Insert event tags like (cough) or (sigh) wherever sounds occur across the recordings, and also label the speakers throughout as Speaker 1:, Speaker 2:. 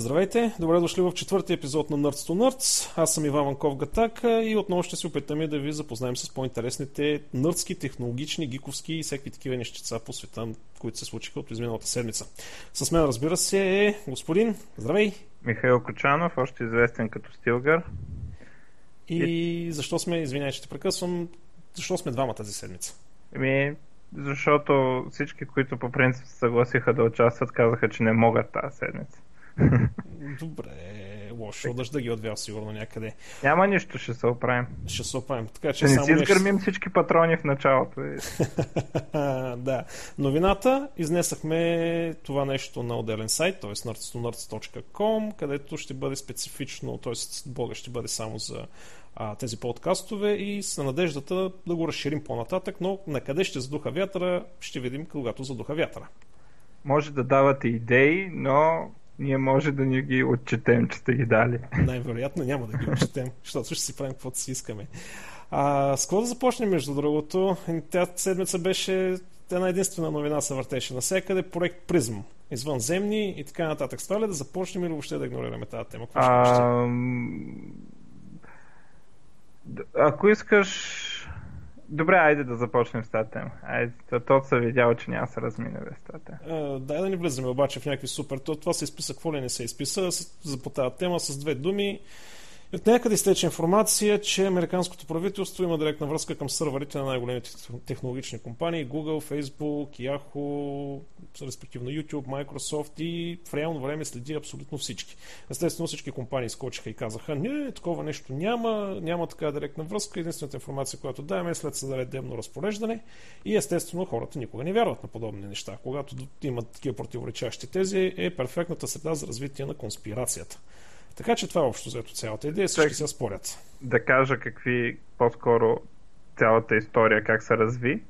Speaker 1: Здравейте, добре дошли в четвъртия епизод на Nerds to Nerds. Аз съм Иван Ванков Гатак и отново ще се опитаме да ви запознаем с по-интересните нърдски, технологични, гиковски и всеки такива нещица по света, които се случиха от изминалата седмица. С мен, разбира се, е господин. Здравей!
Speaker 2: Михаил Кочанов, още известен като Стилгар.
Speaker 1: И, защо сме, извинявай, че те прекъсвам, защо сме двама тази седмица?
Speaker 2: Ами, защото всички, които по принцип се съгласиха да участват, казаха, че не могат тази седмица. (laughs)
Speaker 1: Добре, лошо дъжда ги отвял сигурно някъде.
Speaker 2: Няма нищо, ще се оправим.
Speaker 1: Ще се оправим. Така,
Speaker 2: че не си изгърмим ще... всички патрони в началото. (laughs)
Speaker 1: да. Новината, изнесахме това нещо на отделен сайт, т.е. nerds където ще бъде специфично, т.е. блога ще бъде само за а, тези подкастове и с надеждата да го разширим по-нататък, но на къде ще задуха вятъра, ще видим когато задуха вятъра.
Speaker 2: Може да давате идеи, но ние може да ни ги отчетем, че сте ги дали.
Speaker 1: Най-вероятно няма да ги отчетем, (laughs) защото ще си правим каквото си искаме. А, с какво да започнем, между другото? Тя седмица беше една единствена новина се въртеше навсякъде, проект Призм. Извънземни и така нататък. Става ли да започнем или въобще да игнорираме тази тема? Какво а,
Speaker 2: ако искаш Добре, айде да започнем с тази тема. Айде, то се видял, че няма се размине без тази
Speaker 1: тема. дай да не влизаме обаче в някакви супер. То, това се изписа, какво ли не се изписа за по тази тема с две думи. От някъде изтече информация, че американското правителство има директна връзка към сървърите на най-големите технологични компании Google, Facebook, Yahoo, респективно YouTube, Microsoft и в реално време следи абсолютно всички. Естествено всички компании скочиха и казаха, не, такова нещо няма, няма така директна връзка, единствената информация, която даваме е след съдебно разпореждане и естествено хората никога не вярват на подобни неща. Когато имат такива противоречащи тези, е перфектната среда за развитие на конспирацията. Така че това е общо взето цялата идея, всички се спорят.
Speaker 2: Да кажа какви по-скоро цялата история как се разви.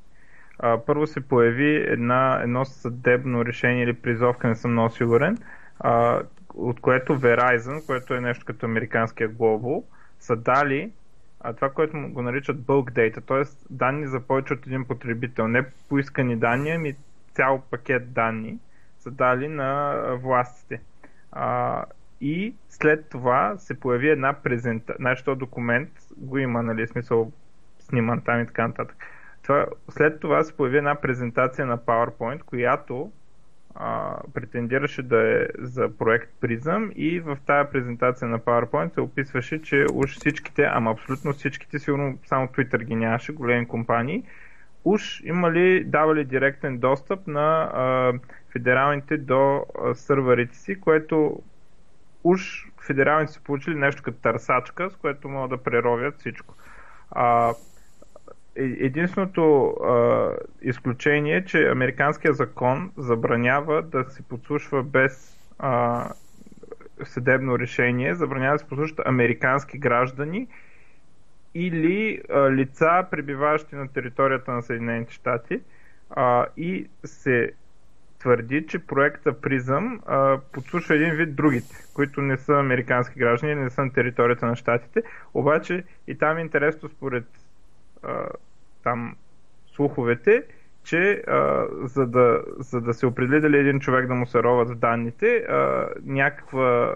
Speaker 2: А, първо се появи една, едно съдебно решение или призовка, не съм много сигурен, а, от което Verizon, което е нещо като американския Global, са дали а, това, което го наричат bulk data, т.е. данни за повече от един потребител. Не поискани данни, ами цял пакет данни са дали на властите. А, и след това се появи една презентация. Значи този документ го има, нали, смисъл сниман там и така нататък. Това, след това се появи една презентация на PowerPoint, която а, претендираше да е за проект Prism и в тази презентация на PowerPoint се описваше, че уж всичките, ама абсолютно всичките, сигурно само Twitter ги нямаше, големи компании, уж имали, давали директен достъп на а, федералните до а, сървърите си, което уж федералните са получили нещо като търсачка, с което могат да преровят всичко. А, е, единственото а, изключение е, че американския закон забранява да се подслушва без а, съдебно решение, забранява да се подслушват американски граждани или а, лица, пребиваващи на територията на Съединените щати а, и се твърди, че проекта Prism а, подслушва един вид другите, които не са американски граждани, не са на територията на щатите, обаче и там е интересно според а, там слуховете, че а, за, да, за да се определи дали един човек да му се роват в данните, а, някаква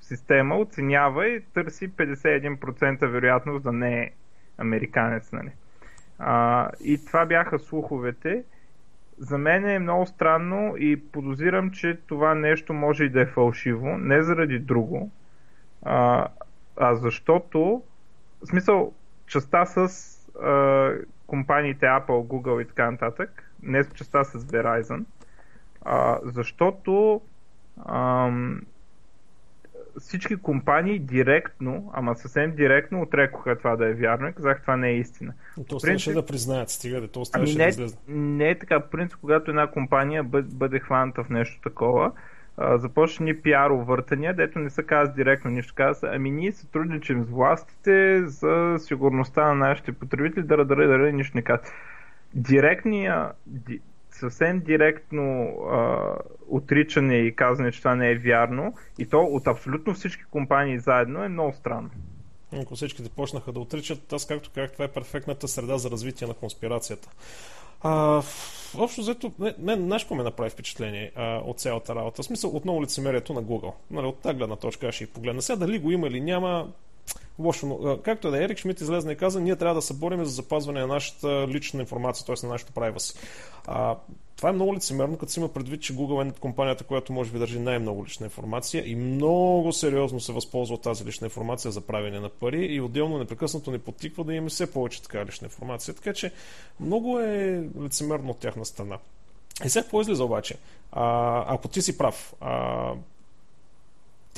Speaker 2: система оценява и търси 51% вероятност да не е американец. Нали? А, и това бяха слуховете за мен е много странно и подозирам, че това нещо може и да е фалшиво, не заради друго, а, а защото, в смисъл, частта с а, компаниите Apple, Google и така нататък, не частта с Verizon, а, защото всички компании директно, ама съвсем директно отрекоха това да е вярно и казах това не е истина.
Speaker 1: Но то принцип... да признаят, стига да то ами
Speaker 2: не,
Speaker 1: да излезе.
Speaker 2: Не е така. принцип, когато една компания бъде, бъде хваната в нещо такова, започне ни пиар въртания, дето не се казва директно нищо. Казва ами ние сътрудничим с властите за сигурността на нашите потребители, да, да, да, нищо не казва. Директния, съвсем директно а, отричане и казане, че това не е вярно, и то от абсолютно всички компании заедно е много странно.
Speaker 1: Ако всичките почнаха да отричат, аз както казах, това е перфектната среда за развитие на конспирацията. А, общо взето, мен знаеш какво ме направи впечатление а, от цялата работа? В смисъл, отново лицемерието на Google. Нали, от тази гледна точка аз ще и погледна. Сега дали го има или няма, лошо. Но, както да е, Ерик Шмидт излезна и каза, ние трябва да се борим за запазване на нашата лична информация, т.е. на нашата privacy. А, това е много лицемерно, като си има предвид, че Google е компанията, която може би държи най-много лична информация и много сериозно се възползва от тази лична информация за правене на пари и отделно непрекъснато ни подтиква да имаме все повече така лична информация. Така че много е лицемерно от тяхна страна. И сега какво излиза обаче? А, ако ти си прав, а,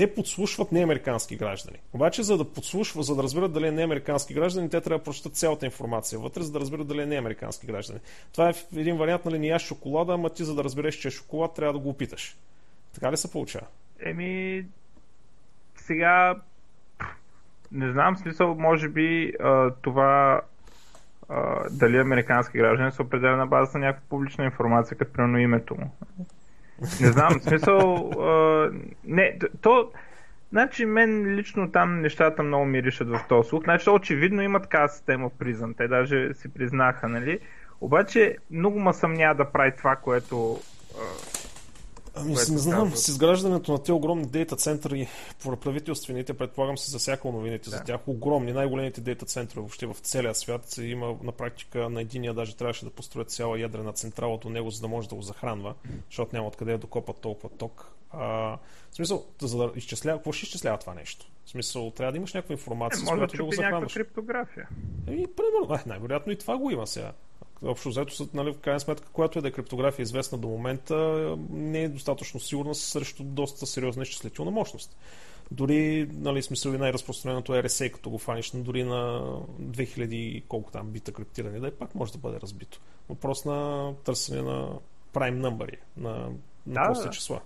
Speaker 1: те подслушват неамерикански граждани. Обаче, за да подслушват, за да разберат дали е неамерикански граждани, те трябва да прочитат цялата информация вътре, за да разберат дали е неамерикански граждани. Това е един вариант, нали, не яш шоколада, ама ти за да разбереш, че е шоколад, трябва да го опиташ. Така ли се получава?
Speaker 2: Еми, сега не знам смисъл, може би това дали американски граждани се определя на базата на някаква публична информация, като примерно името му. Не знам, в смисъл... А, не, то... Значи мен лично там нещата много миришат в този слух. Значи очевидно има такава система в Призън. Те даже си признаха, нали? Обаче много ма съмня да прави това, което
Speaker 1: Ами, не знам, с изграждането на тези огромни дейта центъри по правителствените, предполагам се засякал новините да. за тях. Огромни, най-големите дейта центрове въобще в целия свят. Има на практика на единия даже трябваше да построят цяла ядрена централа до него, за да може да го захранва, защото няма откъде да докопат толкова ток. А, в смисъл, за да изчислява, какво ще изчислява това нещо? В смисъл, трябва да имаш някаква информация,
Speaker 2: е, с която да го захранваш. криптография.
Speaker 1: Еми, примерно, най-вероятно и това го има сега общо взето, нали, в крайна сметка, която е да е криптография известна до момента, не е достатъчно сигурна срещу доста сериозна изчислителна мощност. Дори, нали, смисъл и най-разпространеното RSA, като го фаниш, дори на 2000 колко там бита криптиране, да е пак може да бъде разбито. Въпрос на търсене на prime number, на, на да, прости да. числа.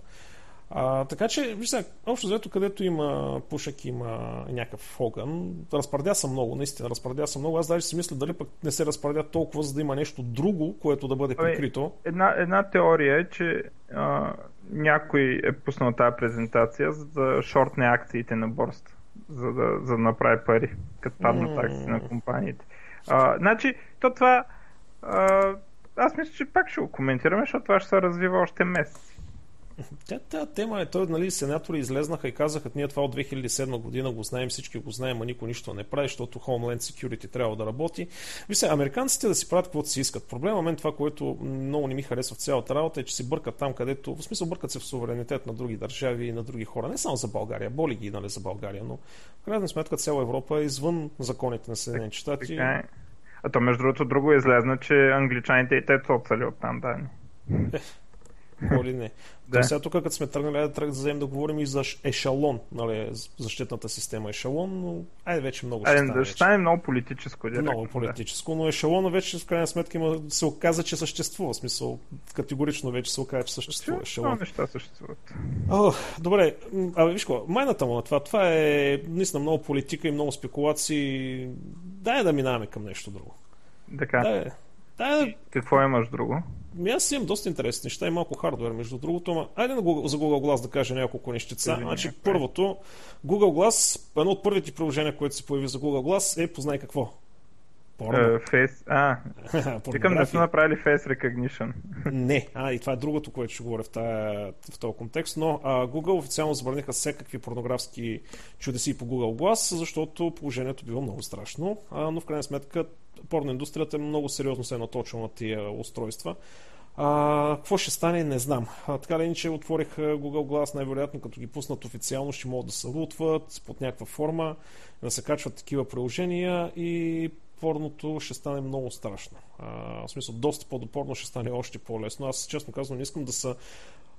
Speaker 1: А, така че, виж сега, общо взето, където има пушек, има някакъв огън, разпредя са много, наистина, разпредя са много. Аз даже си мисля дали пък не се разпредя толкова, за да има нещо друго, което да бъде прикрито.
Speaker 2: Една, една теория е, че а, някой е пуснал тази презентация, за да шортне акциите на борста, за да, за да направи пари, като паднат mm. акции на компаниите. А, значи, то това... А, аз мисля, че пак ще го коментираме, защото това ще се развива още месец.
Speaker 1: Тя, тя тема е, той, нали, сенатори излезнаха и казаха, ние това от 2007 година го знаем, всички го знаем, а никой нищо не прави, защото Homeland Security трябва да работи. Вижте, американците да си правят каквото си искат. Проблема мен това, което много не ми харесва в цялата работа е, че си бъркат там, където, в смисъл бъркат се в суверенитет на други държави и на други хора. Не само за България, боли ги, нали, за България, но в крайна сметка цяла Европа е извън законите на Съединените щати. Е.
Speaker 2: А то между другото друго е излезна, че англичаните и те цоцали от там, да.
Speaker 1: Е, какво ли не. (laughs) Да. сега тук, като сме тръгнали, да, да вземем да говорим и за ешалон, нали, защитната система ешалон, но айде вече много
Speaker 2: ще стане. Да, ще стане много политическо.
Speaker 1: Директно, много политическо, да. но ешалона вече в крайна сметка има, се оказа, че съществува. В смисъл, категорично вече се оказа, че съществува ешалон.
Speaker 2: Много неща съществуват.
Speaker 1: О, добре, а виж какво, майната му на това, това е наистина много политика и много спекулации. Дай да минаваме към нещо друго.
Speaker 2: Така. Дай, дай, Какво имаш друго?
Speaker 1: Ми аз имам доста интересни неща и малко хардвер, между другото, ама айде на Google, за Google Glass да кажа няколко нещица. Значи, първото, Google Glass, едно от първите приложения, което се появи за Google Glass е познай какво.
Speaker 2: Порно. Uh, face... А, (laughs) викам да са направили Face Recognition. (laughs)
Speaker 1: Не, а и това е другото, което ще говоря в, тая, в този контекст, но а, Google официално забраниха всякакви порнографски чудеси по Google Glass, защото положението било много страшно, а, но в крайна сметка порноиндустрията много сериозно се е наточила на тия устройства. А, какво ще стане, не знам. А, така ли че отворих Google Glass, най-вероятно като ги пуснат официално ще могат да се рутват под някаква форма, да се качват такива приложения и порното ще стане много страшно. А, в смисъл, доста по допорно ще стане още по-лесно. Аз честно казвам, не искам да са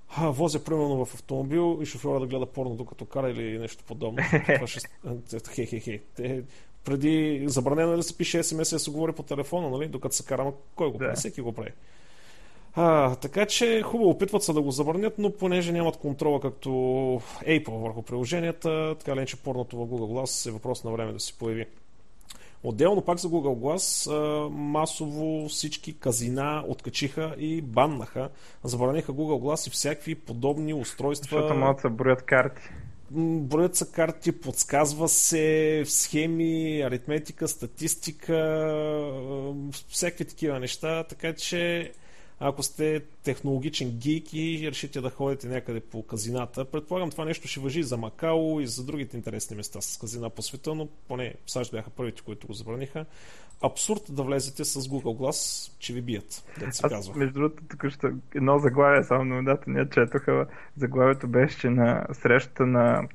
Speaker 1: а, возя примерно в автомобил и шофьора да гледа порно докато кара или нещо подобно. (laughs) Това ще... Хе, хе, хе. Те, преди забранено е да се пише смс и да се говори по телефона, нали? докато се кара, кой го прави? Да. Всеки го прави. А, така че хубаво опитват се да го забранят, но понеже нямат контрола както Apple върху приложенията, така ли че порното в Google Glass е въпрос на време да се появи. Отделно пак за Google Glass масово всички казина откачиха и баннаха. Забраниха Google Glass и всякакви подобни устройства.
Speaker 2: Защото могат да се броят карти.
Speaker 1: броят са карти, подсказва се схеми, аритметика, статистика, всякакви такива неща, така че ако сте технологичен гик и решите да ходите някъде по казината. Предполагам това нещо ще въжи и за Макао и за другите интересни места с казина по света, но поне САЩ бяха първите, които го забраниха. Абсурд да влезете с Google Glass, че ви бият, да се
Speaker 2: Аз,
Speaker 1: казва.
Speaker 2: между другото, тук ще едно заглавие, само на дата не четоха. Заглавието беше, че на срещата на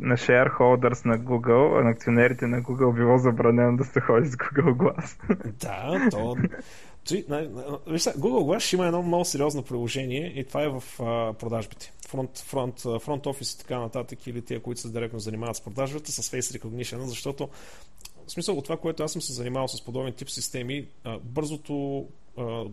Speaker 2: на shareholders на Google, на акционерите на Google било забранено да се ходи с Google Glass.
Speaker 1: Да, то Google Glass има едно много сериозно приложение и това е в а, продажбите. Фронт, фронт, фронт офис и така нататък или тия, които се директно занимават с продажбата, с Face Recognition, защото в смисъл от това, което аз съм се занимавал с подобен тип системи, бързото,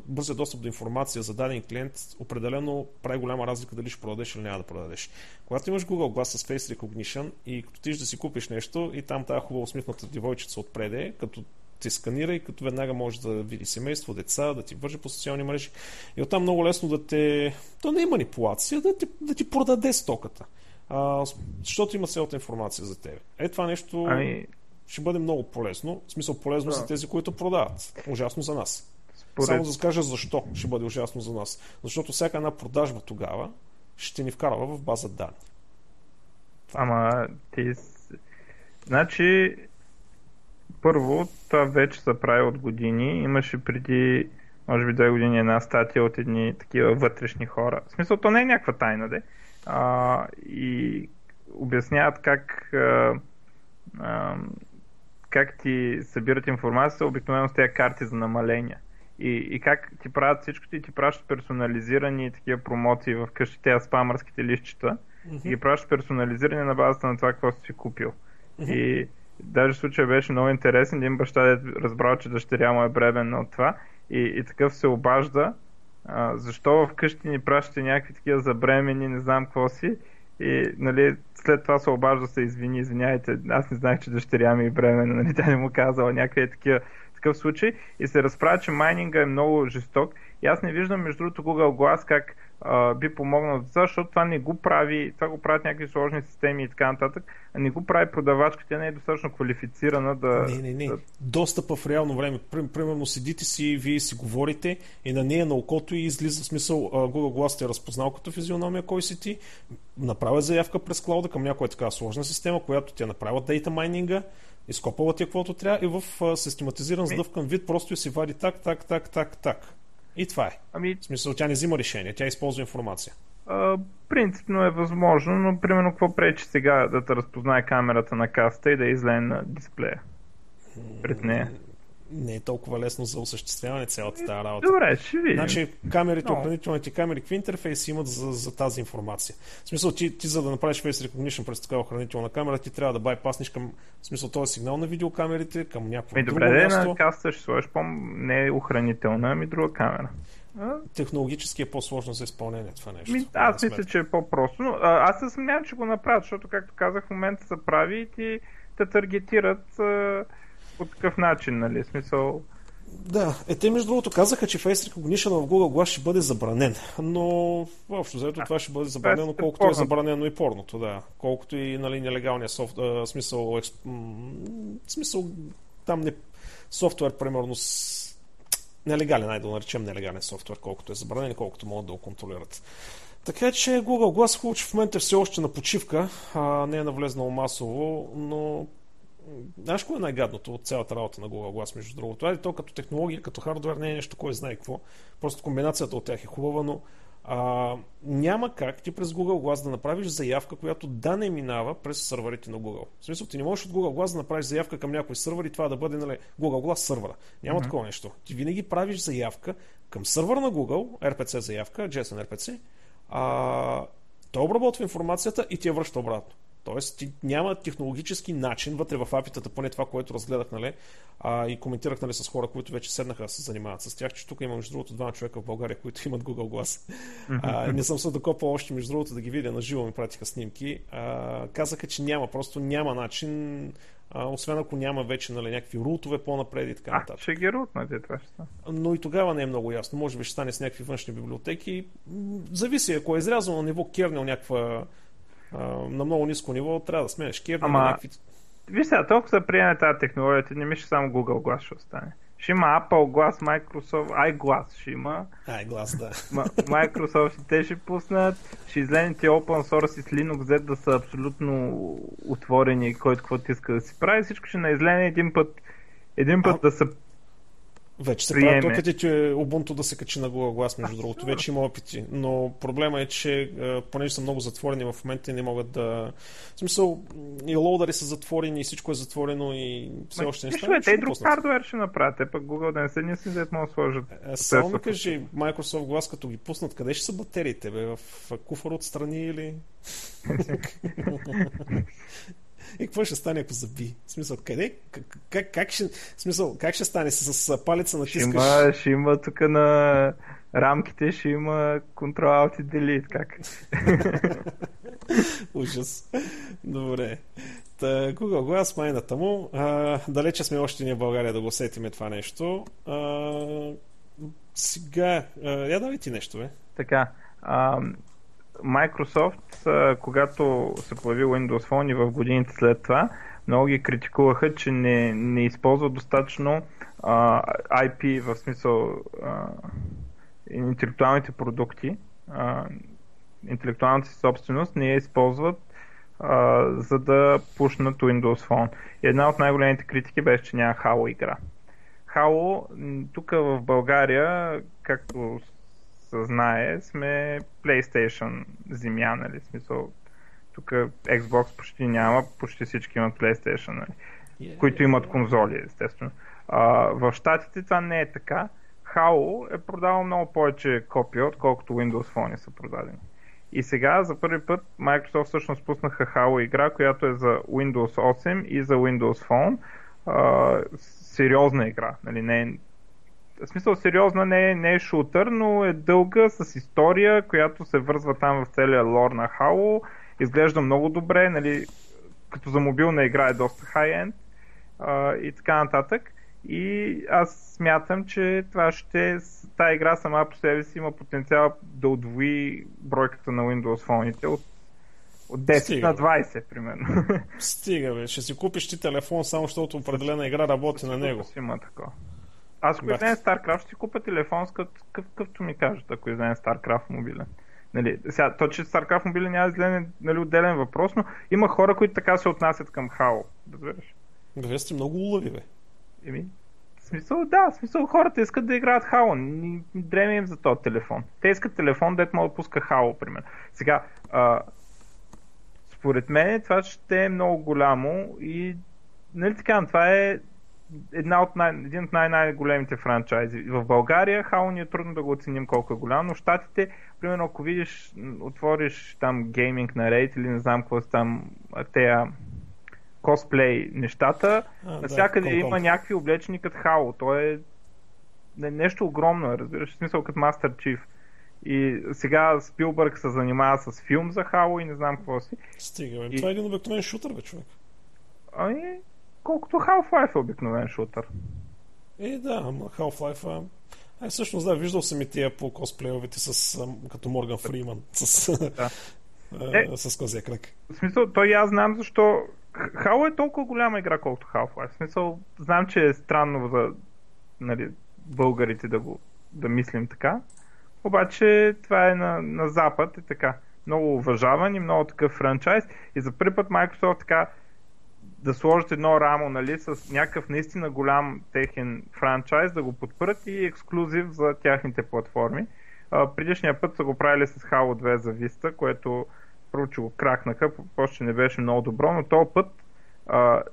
Speaker 1: бързия достъп до информация за даден клиент определено прави голяма разлика дали ще продадеш или няма да продадеш. Когато имаш Google Glass с Face Recognition и като ти да си купиш нещо и там тази хубаво усмихната девойчица отпреде, като те сканира и като веднага може да види семейство, деца, да ти върже по социални мрежи. И оттам много лесно да те... То не е манипулация, да ти, да ти продаде стоката. А, защото има цялата информация за тебе. Е, това нещо ами... ще бъде много полезно. В смисъл полезно да. за тези, които продават. Ужасно за нас. Според... Само да скажа защо ще бъде ужасно за нас. Защото всяка една продажба тогава ще ни вкарва в база данни.
Speaker 2: Ама ти... Значи първо, това вече се прави от години. Имаше преди, може би, две години една статия от едни такива вътрешни хора. В смисъл, то не е някаква тайна, де. А, и обясняват как а, а, как ти събират информация, обикновено с тези карти за намаления. И, и как ти правят всичко, и ти пращат персонализирани такива промоции в къщи, тези спамърските лищчета, mm-hmm. и ги пращат персонализирани на базата на това, какво си купил. Mm-hmm. И Даже случай беше много интересен. Един баща е разбрал, че дъщеря му е бременна от това и, и такъв се обажда. А, защо вкъщи ни пращате някакви такива забремени, не знам какво си. И нали, след това се обажда се извини, извиняйте, аз не знаех, че дъщеря ми е бременна, нали, тя не му казала някакви такива такъв случай и се разправя, че майнинга е много жесток и аз не виждам между другото Google Glass как а, би помогнал за това, защото това не го прави, това го правят някакви сложни системи и така нататък, а не го прави продавачка, тя не е достатъчно квалифицирана да...
Speaker 1: Не, не, не. Да... Достъпа в реално време. Примерно седите си, вие си говорите и на нея на окото и излиза в смисъл Google Glass те е разпознал като физиономия кой си ти, направя заявка през клауда към някоя така сложна система, която ти е направила дейта майнинга, изкопала ти каквото трябва и в систематизиран сдъвкан вид просто си вади так, так, так, так, так. И това е. Ами... В смисъл, тя не взима решение, тя използва информация.
Speaker 2: А, принципно е възможно, но примерно какво пречи сега да те разпознае камерата на каста и да излезе на дисплея пред нея?
Speaker 1: Не е толкова лесно за осъществяване цялата тази работа.
Speaker 2: Добре, ще видим.
Speaker 1: Значи камерите, no. охранителните камери, какви интерфейси имат за, за тази информация? В смисъл, ти, ти за да направиш Face Recognition през такава охранителна камера, ти трябва да байпасниш към, в смисъл, този сигнал на видеокамерите, към някакво
Speaker 2: Ми,
Speaker 1: друго
Speaker 2: добре,
Speaker 1: място.
Speaker 2: на каста ще сложиш по не е охранителна, ами друга камера.
Speaker 1: Технологически е по-сложно за изпълнение това нещо.
Speaker 2: Ми, аз мисля, че е по-просто. Но, а, аз се съмнявам, че го направят, защото, както казах, в момента се прави и ти те таргетират а, по такъв начин, нали? Смисъл.
Speaker 1: Да, е, те между другото казаха, че Face Recognition в Google Glass ще бъде забранен, но общо заето това ще бъде забранено, колкото е забранено и порното, да. Колкото и нали, нелегалния софт, а, смисъл, експ... смисъл, там не, софтуер, примерно, с... нелегален, най да наречем нелегален софтуер, колкото е забранен, колкото могат да го контролират. Така че Google Glass хубаво, че в момента е все още на почивка, а не е навлезнал масово, но Знаеш кое е най-гадното от цялата работа на Google Glass, между другото? Това е то като технология, като хардвер не е нещо, кой знае какво. Просто комбинацията от тях е хубава, но а, няма как ти през Google Glass да направиш заявка, която да не минава през сървърите на Google. В смисъл, ти не можеш от Google Glass да направиш заявка към някой сървър и това да бъде нали, Google Glass сървъра. Няма mm-hmm. такова нещо. Ти винаги правиш заявка към сървър на Google, RPC заявка, JSON RPC, а, той обработва информацията и ти я връща обратно. Тоест, ти няма технологически начин вътре в апитата, поне това, което разгледах, нали, а, и коментирах нали, с хора, които вече седнаха да се занимават с тях, че тук има между другото двама човека в България, които имат Google Glass. А, не съм се докопал още, между другото, да ги видя на живо, ми пратиха снимки. А, казаха, че няма, просто няма начин, а, освен ако няма вече нали, някакви рутове по-напред и така нататък.
Speaker 2: А, ще ги рутнете това ще
Speaker 1: Но и тогава не е много ясно. Може би ще стане с някакви външни библиотеки. Зависи, ако е изрязано на ниво кернел някаква А, на много ниско ниво трябва да сменяш керни.
Speaker 2: Ама-
Speaker 1: някакви...
Speaker 2: Виж сега, толкова се приеме тази технология, не мисля само Google Glass ще остане. Ще има Apple Glass, Microsoft, iGlass ще има.
Speaker 1: Глас, да.
Speaker 2: Microsoft и те ще пуснат, ще излезе ти open source и с Linux Z да са абсолютно отворени, който каквото иска да си прави, всичко ще наизлезе един път, един път
Speaker 1: А,
Speaker 2: да са
Speaker 1: Вече се правят опити, че Ubuntu да се качи на Google Glass, между другото.
Speaker 2: сигурно.
Speaker 1: Вече има опити. Но проблема е, че е, понеже са много затворени в момента не могат да... В смисъл, и лоудари са затворени, и всичко е затворено и все още не става.
Speaker 2: те и друг хардвер ще направят, те пък Google да не се не си взет могат да сложат.
Speaker 1: Е, Само ми кажи, Microsoft Glass, като ги пуснат, къде ще са батериите, бе? В куфар отстрани или... (laughs) И какво ще стане, ако заби? В смисъл, къде? Как, как, как ще, в смисъл, как ще стане? С, с палеца
Speaker 2: Ще
Speaker 1: натискаш?
Speaker 2: има, ще има тук на рамките, ще има Ctrl Alt и Delete, как? (laughs)
Speaker 1: Ужас. Добре. Та, Google Glass, майната му. А, далече сме още ние в България да го сетиме това нещо. А, сега, я давай ти нещо, бе.
Speaker 2: Така, а, Microsoft, когато се появи Windows Phone и в годините след това, много ги критикуваха, че не, не използват достатъчно а, IP, в смисъл а, интелектуалните продукти, а, интелектуалната си собственост, не я използват а, за да пушнат Windows Phone. И една от най-големите критики беше, че няма Halo игра. Halo, тук в България, както се знае, сме PlayStation земя, нали? Смисъл, тук Xbox почти няма, почти всички имат PlayStation, нали? които имат конзоли, естествено. А, в Штатите това не е така. Halo е продавал много повече копия, отколкото Windows Phone са продадени. И сега за първи път Microsoft всъщност пуснаха Halo игра, която е за Windows 8 и за Windows Phone. А, сериозна игра. Нали, не е, в смисъл сериозна не е, не е шутър, но е дълга с история, която се вързва там в целия лор на Halo. Изглежда много добре, нали, като за мобилна игра е доста хай-енд а, и така нататък. И аз смятам, че това ще. Тая игра сама по себе си има потенциал да удвои бройката на Windows фоните от, от 10
Speaker 1: Стига,
Speaker 2: на
Speaker 1: бе.
Speaker 2: 20, примерно.
Speaker 1: Стига, бе. Ще си купиш ти телефон, само защото определена игра работи на него.
Speaker 2: Има такова. Аз ако излезе StarCraft, ще си купя телефон с какъв, какъвто ми кажат, ако излезе StarCraft мобилен. Нали, сега, то, че StarCraft мобилен няма да излезе нали, отделен въпрос, но има хора, които така се отнасят към HAL. Разбираш?
Speaker 1: Вие сте много улави, бе.
Speaker 2: Еми, в смисъл, да, в смисъл хората искат да играят Halo. Дреме им за този телефон. Те искат телефон, дето може да пуска Halo, примерно. Сега, а, според мен това ще е много голямо и нали така, това е една от най- един от най-най-големите франчайзи. В България Halo ни е трудно да го оценим колко е голям, но в Штатите, примерно ако видиш, отвориш там гейминг на Raid или не знам какво са там, тея косплей нещата,
Speaker 1: А, да,
Speaker 2: навсякъде
Speaker 1: ком-ком.
Speaker 2: има някакви облечени като Halo. То е не- нещо огромно, е, разбираш, в смисъл като Master Chief. И сега Спилбърг се занимава с филм за Halo и не знам какво си.
Speaker 1: Стига, бе.
Speaker 2: И-
Speaker 1: Това е един обикновен шутър, бе, човек.
Speaker 2: Ами, колкото Half-Life е обикновен шутър.
Speaker 1: Е, да, ама Half-Life... А... Ай, всъщност, да, виждал съм и тия по косплеовете с, като Морган Фриман, с,
Speaker 2: Да. (laughs) Е.
Speaker 1: с козия крак.
Speaker 2: В смисъл, той и аз знам защо Halo е толкова голяма игра, колкото Half-Life. В смисъл, знам, че е странно за нали, българите да го да мислим така. Обаче това е на, на Запад и така. Много уважаван и много такъв франчайз. И за първи път Microsoft така да сложат едно рамо, нали, с някакъв наистина голям техен франчайз, да го подпрат и ексклюзив за тяхните платформи. А, предишния път са го правили с Halo 2 за Vista, което че го кракнаха, после не беше много добро, но този път а,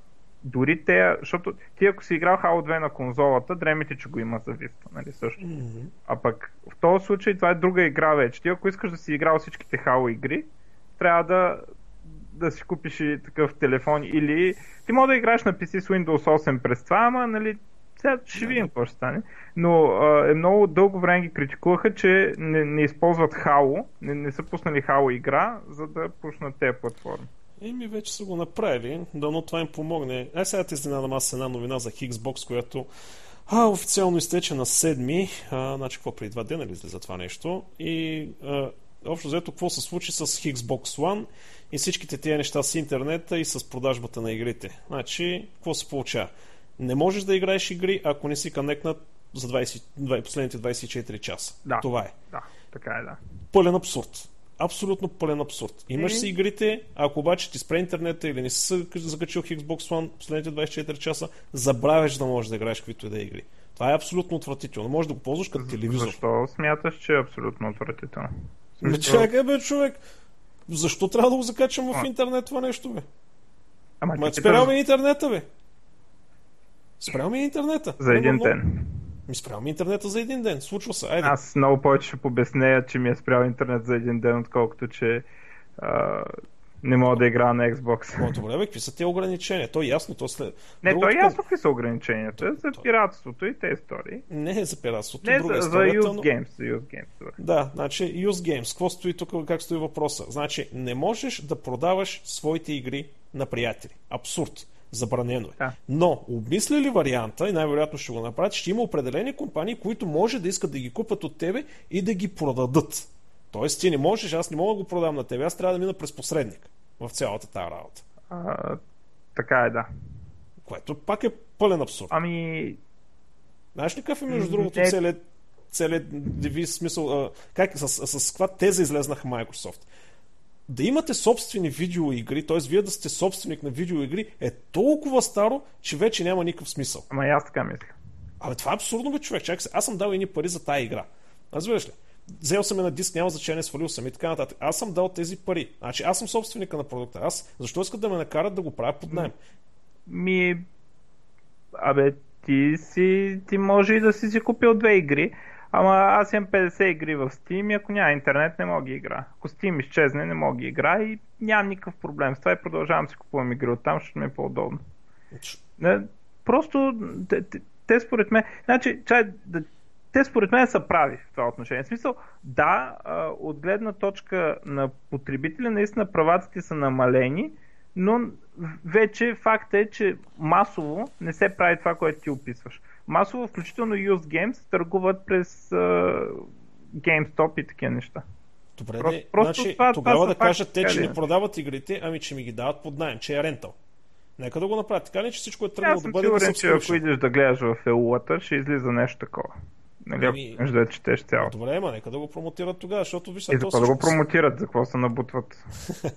Speaker 2: дори те, защото ти ако си играл Halo 2 на конзолата, дремите, че го има за Vista, нали също.
Speaker 1: Мгм.
Speaker 2: А пък в този случай това е друга игра вече. Ти ако искаш да си играл всичките Halo игри, трябва да, да си купиш и такъв телефон или ти може да играеш на PC с Windows 8 през това, ама нали сега ще видим какво ще стане. Но а, е много дълго време ги критикуваха, че не, не използват Halo, не, не са пуснали Halo игра, за да пуснат тези платформи.
Speaker 1: Еми, вече са го направили. Дано това им помогне. Ай, сега те изненадам аз една новина за Xbox, която а, официално изтече на 7 а, значи какво преди два дена ли излиза това нещо. И а, общо взето какво се случи с Xbox One и всичките тези неща с интернета и с продажбата на игрите. Значи, какво се получава? Не можеш да играеш игри, ако не си конектнат за 20, последните 24 часа.
Speaker 2: Да.
Speaker 1: Това е.
Speaker 2: Да, така е, да.
Speaker 1: Пълен абсурд. Абсолютно пълен абсурд. Имаш си игрите, ако обаче ти спре интернета или не си закачил Xbox One последните 24 часа, забравяш да можеш да играеш каквито и да е игри. Това е абсолютно отвратително. Може да го ползваш като телевизор.
Speaker 2: Защо смяташ, че е абсолютно отвратително?
Speaker 1: Ме чакай, бе, човек. Защо трябва да го закачам в интернет това нещо, бе?
Speaker 2: Ама
Speaker 1: Ма
Speaker 2: ти
Speaker 1: спрял ми интернета, бе. Спрял ми интернета.
Speaker 2: за един
Speaker 1: Много-
Speaker 2: ден.
Speaker 1: Ми спрял ми интернета за един ден. Случва се. Айде.
Speaker 2: Аз много повече ще побеснея, че ми е спрял интернет за един ден, отколкото че а, не мога да играя на Xbox.
Speaker 1: Добре, бе, какви са тези ограничения? То е ясно, то след...
Speaker 2: Не,
Speaker 1: Другото
Speaker 2: то е ясно какви са ограниченията. За пиратството и тези истории.
Speaker 1: Не е за пиратството,
Speaker 2: Не,
Speaker 1: друга
Speaker 2: за, за
Speaker 1: история.
Speaker 2: Use
Speaker 1: но-
Speaker 2: Games. За Use Games. добре.
Speaker 1: Да, значи Use Games. Какво стои тук, как стои въпроса? Значи, не можеш да продаваш своите игри на приятели. Абсурд. Забранено е.
Speaker 2: Да.
Speaker 1: Но, обмисля ли варианта, и най-вероятно ще го направят, ще има определени компании, които може да искат да ги купят от тебе и да ги продадат. Тоест, ти не можеш, аз не мога да го продам на тебе, аз трябва да мина през посредник в цялата тази работа.
Speaker 2: А, така е, да.
Speaker 1: Което пак е пълен абсурд.
Speaker 2: Ами,
Speaker 1: Знаеш ли какъв е между другото
Speaker 2: не.
Speaker 1: целият, целият девиз, смисъл, а, как, с, с, с каква теза излезнаха Microsoft? Да имате собствени видеоигри, т.е. вие да сте собственик на видеоигри, е толкова старо, че вече няма никакъв смисъл.
Speaker 2: ама и аз така мисля.
Speaker 1: Абе, това е абсурдно, бе, човек. Чакай се, аз съм дал едни пари за тая игра. Разбираш ли? Взел съм я на диск, няма значение, свалил съм и така нататък. Аз съм дал тези пари. Значи аз съм собственика на продукта. Аз защо искат да ме накарат да го правя под найем?
Speaker 2: Ми, абе, ти си, ти може и да си си купил две игри, ама аз имам 50 игри в Steam и ако няма интернет не мога ги игра. Ако Steam изчезне не мога ги игра и нямам никакъв проблем с това и продължавам да си купувам игри оттам, защото ми е по-удобно. Не, просто те, те, те според мен, значи, чай, да, те според мен са прави в това отношение. В смисъл, да, от гледна точка на потребителя, наистина правата ти са намалени, но вече факт е, че масово не се прави това, което ти описваш. Масово, включително Use Games, търгуват през а, GameStop и такива неща.
Speaker 1: Добре,
Speaker 2: Просто-
Speaker 1: де,
Speaker 2: просто
Speaker 1: значи,
Speaker 2: това- това
Speaker 1: тогава
Speaker 2: са
Speaker 1: да кажат те, че не
Speaker 2: е?
Speaker 1: продават игрите, ами че ми ги дават под найем, че е рентал. Нека да го направят. Така ли, че всичко е тръгнало
Speaker 2: Аз
Speaker 1: да
Speaker 2: съм
Speaker 1: бъде на
Speaker 2: сигурен, че ако идеш да гледаш в елулата, ще излиза нещо такова. Нали, ако
Speaker 1: Ами-
Speaker 2: искаш да четеш цялото.
Speaker 1: Добре, ма нека да го промотират тогава, защото виж,
Speaker 2: И за
Speaker 1: то
Speaker 2: какво да го промотират, за какво се набутват.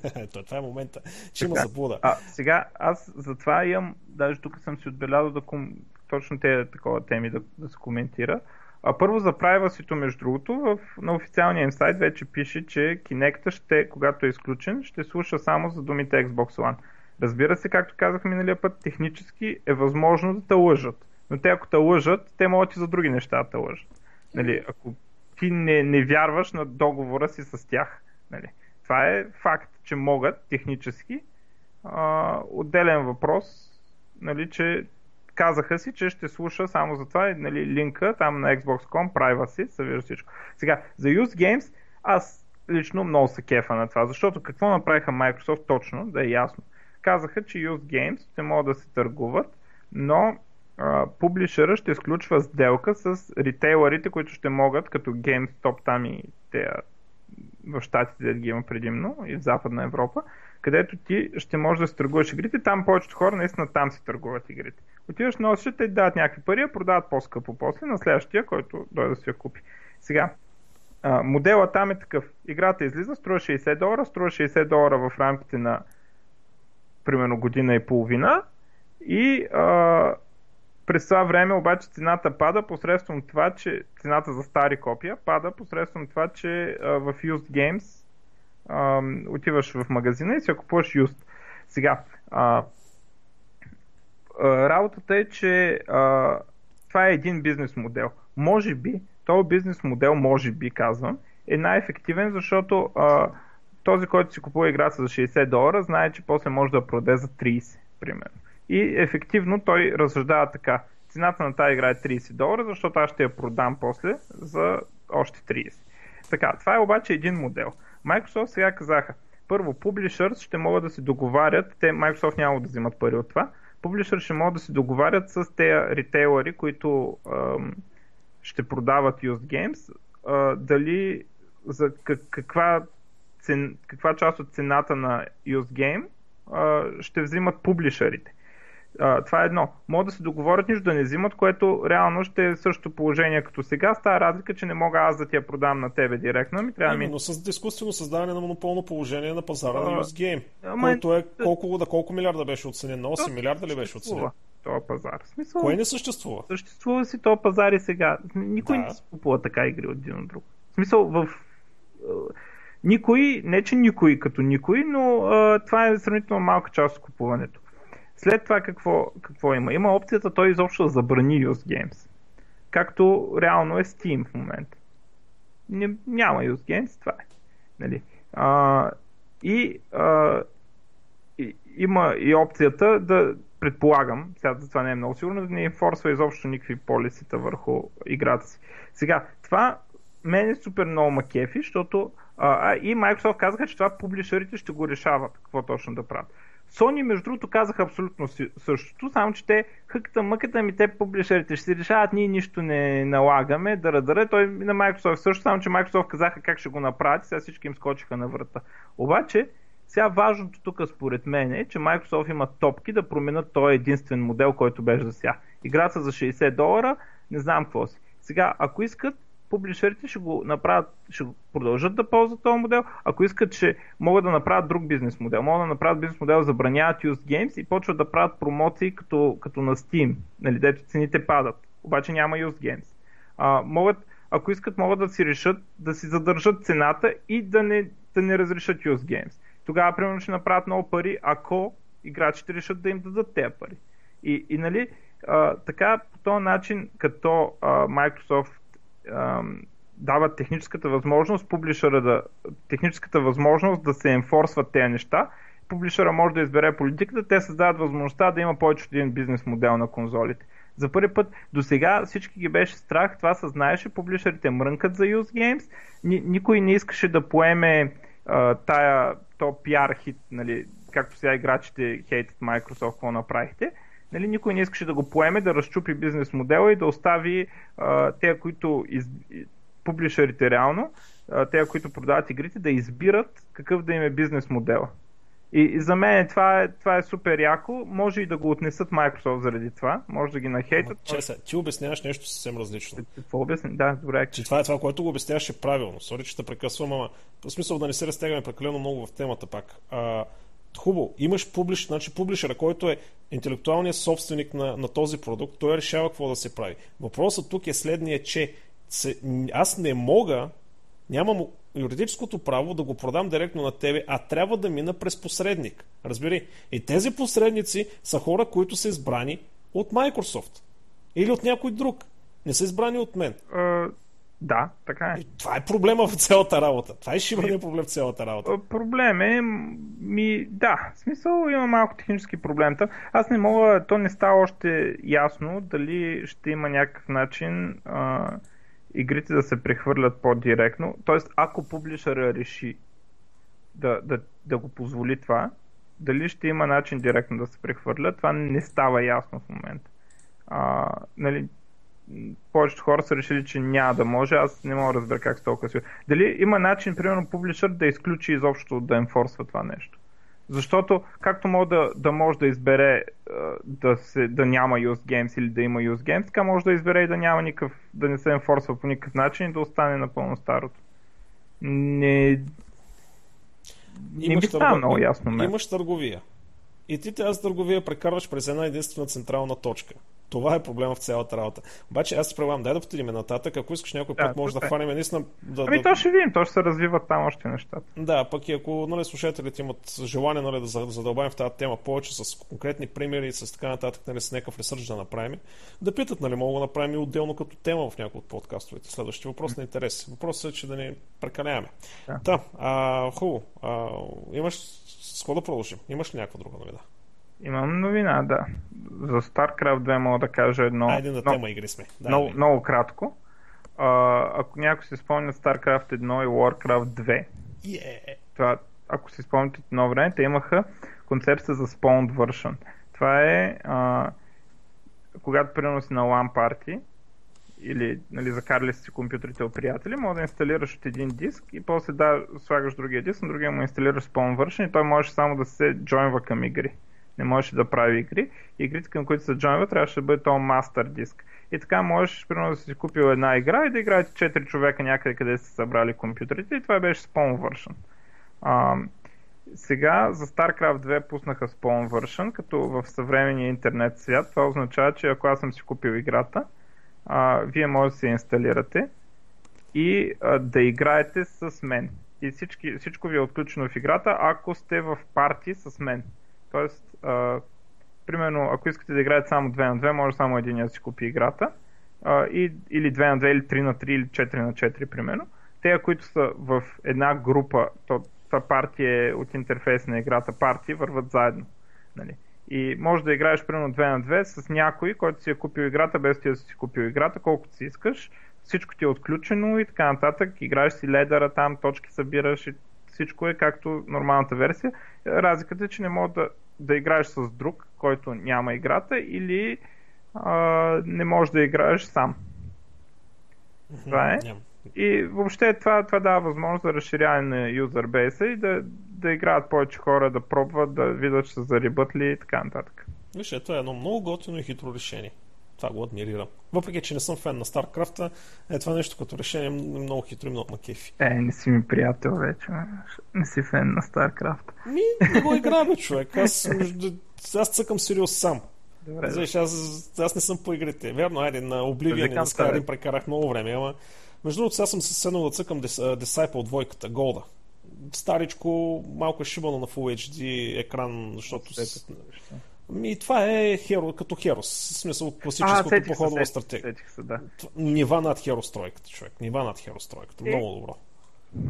Speaker 2: (laughs)
Speaker 1: Ето, това е момента, че има заблуда.
Speaker 2: А, сега аз затова имам, даже тук съм си отбелязал да ком... точно тези такова теми да, да се коментира. А първо за privacy между другото, в, на официалния им сайт вече пише, че Kinect ще, когато е изключен, ще слуша само за думите Xbox One. Разбира се, както казах миналия път, технически е възможно да те лъжат. Но те ако те лъжат, те могат и за други неща да те лъжат. Нали, ако ти не, не вярваш на договора си с тях. Нали. Това е факт, че могат технически. А, отделен въпрос, нали, че казаха си, че ще слуша само за това, нали, линка там на Xbox.com, privacy, се всичко. Сега, за Use Games, аз лично много се кефа на това, защото какво направиха Microsoft точно, да е ясно. Казаха, че Use Games ще могат да се търгуват, но публишера ще изключва сделка с ритейлерите, които ще могат, като GameStop там и те в Штатите да ги има предимно и в Западна Европа, където ти ще можеш да си търгуваш игрите. Там повечето хора наистина там си търгуват игрите. Отиваш, носиш, те дадат някакви пари, а продават по-скъпо после на следващия, който дойде да си я купи. Сега, модела там е такъв. Играта излиза, струва 60 долара, струва 60 долара в рамките на примерно година и половина и а, през това време обаче цената пада посредством това, че цената за стари копия пада посредством това, че в Used Games отиваш в магазина и си купуваш Used. Сега, а, работата е, че а, това е един бизнес модел. Може би, този бизнес модел, може би казвам, е най-ефективен, защото а, този, който си купува играта за 60 долара, знае, че после може да продаде за 30, примерно. И ефективно той разсъждава така. Цената на тази игра е 30 долара, защото аз ще я продам после за още 30. Така, това е обаче един модел. Microsoft сега казаха, първо, публишърс ще могат да се договарят, те Microsoft няма да взимат пари от това, публишър ще могат да се договарят с тези ритейлери, които ам, ще продават Used Games, а, дали за каква, цен, каква част от цената на Use Game а, ще взимат публишерите. А, това е едно. Могат да се договорят нищо да не взимат, което реално ще е същото положение като сега. Става разлика, че не мога аз да ти я продам на тебе директно. Ми трябва
Speaker 1: Именно ми... с изкуствено създаване на монополно положение на пазара а, на Game. Ама... Който е колко, да колко милиарда беше оценен? На 8 милиарда ли беше оценен?
Speaker 2: Това пазар. Смисъл,
Speaker 1: Кое не съществува?
Speaker 2: Съществува си този пазар и сега. Никой да. не си купува така игри от един от друг. В смисъл, в никой, не че никой като никой, но а, това е сравнително малка част от купуването. След това какво, какво има? Има опцията той изобщо да забрани Use Games. Както реално е Steam в момента. Няма Use Games, това е. Нали? А, и, а, и има и опцията да предполагам, сега за това не е много сигурно, да не инфорсва изобщо никакви полисита върху играта си. Сега, това мен е супер много макефи, защото а, и Microsoft казаха, че това публишерите ще го решават, какво точно да правят. Sony, между другото, казаха абсолютно същото, само че те хъката мъката ми, те публишерите ще си решават, ние нищо не налагаме, да дъра. Той на Microsoft също, само че Microsoft казаха как ще го направят и сега всички им скочиха на врата. Обаче, сега важното тук според мен е, че Microsoft има топки да променят този единствен модел, който беше за сега. Играта за 60 долара, не знам какво си. Сега, ако искат, публишерите ще го направят, ще продължат да ползват този модел. Ако искат, ще могат да направят друг бизнес модел. Могат да направят бизнес модел, забраняват Use Games и почват да правят промоции като, като на Steam, нали, дето цените падат. Обаче няма Use Games. А, могат, ако искат, могат да си решат да си задържат цената и да не, да не разрешат Use Games. Тогава, примерно, ще направят много пари, ако играчите решат да им дадат тези пари. И, и нали, а, така по този начин, като а, Microsoft дават техническата възможност публишера да, техническата възможност да се енфорсват тези неща. Публишера може да избере политиката, те създават възможността да има повече от един бизнес модел на конзолите. За първи път до сега всички ги беше страх, това се знаеше, публишерите мрънкат за Use Games, Ни, никой не искаше да поеме а, тая, то пиар хит, нали, както сега играчите хейтят Microsoft, какво направихте нали, никой не искаше да го поеме, да разчупи бизнес модела и да остави а, те, които из... публишерите реално, те, които продават игрите, да избират какъв да им е бизнес модела. И, и за мен това е, това е супер яко. Може и да го отнесат Microsoft заради това. Може да ги нахейтат.
Speaker 1: Че, се, ти обясняваш нещо съвсем различно.
Speaker 2: Какво обясня? Да, добре.
Speaker 1: Че това е това, което го обясняваш е правилно. Сори, че те прекъсвам, ама по смисъл да не се разтягаме прекалено много в темата пак. А, Хубаво, имаш публиш, значи публишера, който е интелектуалният собственик на, на този продукт, той решава какво да се прави. Въпросът тук е следния, че се, аз не мога, нямам юридическото право да го продам директно на тебе, а трябва да мина през посредник. Разбери? И тези посредници са хора, които са избрани от Microsoft. Или от някой друг. Не са избрани от мен.
Speaker 2: Да, така е. И
Speaker 1: това е проблема в цялата работа. Това е шибания проблем в цялата работа.
Speaker 2: Проблем е, ми, да, в смисъл има малко технически проблем. Аз не мога, то не става още ясно дали ще има някакъв начин а, игрите да се прехвърлят по-директно. Тоест, ако публишера реши да, да, да го позволи това, дали ще има начин директно да се прехвърля, това не става ясно в момента. А, нали, повечето хора са решили, че няма да може. Аз не мога да разбера как се толкова си. Дали има начин, примерно, публишър да изключи изобщо да енфорсва това нещо? Защото, както може да, да може да избере да, се, да няма use games или да има use games, така може да избере и да няма никакъв, да не се енфорсва по никакъв начин и да остане напълно старото. Не, не ми става много ясно.
Speaker 1: Мен. Имаш търговия. И ти тази търговия прекарваш през една единствена централна точка. Това е проблема в цялата работа. Обаче аз предлагам, дай да потидим нататък, ако искаш някой да, път може да хванем наистина. Да,
Speaker 2: ами
Speaker 1: да...
Speaker 2: то ще видим, то ще се развиват там още нещата.
Speaker 1: Да, пък и ако нали, слушателите имат желание нали, да задълбавим в тази тема повече с конкретни примери, с така нататък, нали, с някакъв ресърч да направим, да питат, нали, мога да направим и отделно като тема в някои от подкастовете. Следващия въпрос на интерес. Въпросът е, че да не прекаляваме. Да, да а, хубаво. А, имаш с какво да продължим? Имаш ли някаква друга новина?
Speaker 2: Имам новина, да. За StarCraft 2 мога да кажа едно...
Speaker 1: Айде на тема игри сме.
Speaker 2: Да, много, много кратко. А, ако някой си спомня StarCraft 1 и Warcraft 2,
Speaker 1: yeah.
Speaker 2: това, ако си спомняте едно време, те имаха концепция за Spawned Version. Това е а, когато примерно си на LAN парти или нали, закарали си компютрите от приятели, може да инсталираш от един диск и после да слагаш другия диск, на другия му инсталираш Spawn Version и той може само да се джойнва към игри. Не можеш да прави игри. Игрите, към които се джойнва, трябваше да бъде то мастер диск. И така можеш, примерно, да си купил една игра и да играете 4 човека някъде, къде сте събрали компютрите и това беше Spawn Version. А, сега за StarCraft 2 пуснаха Spawn Version, като в съвременния интернет свят. Това означава, че ако аз съм си купил играта, а, вие може да се инсталирате и а, да играете с мен. И всички, всичко ви е отключено в играта, ако сте в парти с мен. Тоест, а, примерно, ако искате да играете само 2 на 2, може само един да си купи играта. А, и, или 2 на 2, или 3 на 3, или 4 на 4, примерно. Те, които са в една група, то, това партия е от интерфейс на играта партии, върват заедно. Нали? И може да играеш примерно 2 на 2 с някой, който си е купил играта, без ти да си купил играта, колкото си искаш. Всичко ти е отключено и така нататък. Играеш си ледъра там, точки събираш и всичко е както нормалната версия. Разликата е, че не може да, да играеш с друг, който няма играта или а, не можеш да играеш сам. Това е. И въобще това, това дава възможност за разширяване на юзербейса и да, да играят повече хора, да пробват, да видят, че са зарибат ли и така нататък.
Speaker 1: Виж, това е едно много готино и хитро решение. Това го адмирирам. Въпреки, че не съм фен на StarCraft, е това нещо като решение е много хитро и много макефи.
Speaker 2: Е, не си ми приятел вече. Не си фен на StarCraft.
Speaker 1: Ми, не го играя, човек. Аз, аз цъкам сериоз сам. Добре, Знаеш, аз, аз не съм по игрите. Верно, айде, на Oblivion и на Skyrim прекарах много време, ама между другото, сега съм се седнал да цъкам Disciple двойката, Голда. Старичко, малко е шибано на Full HD екран, защото... С... Ми, това е херо, като Херос. В смисъл класическото походова стратегия.
Speaker 2: Да.
Speaker 1: Нива над Херос тройката, човек. Нива над Херос тройката. Е. Много добро.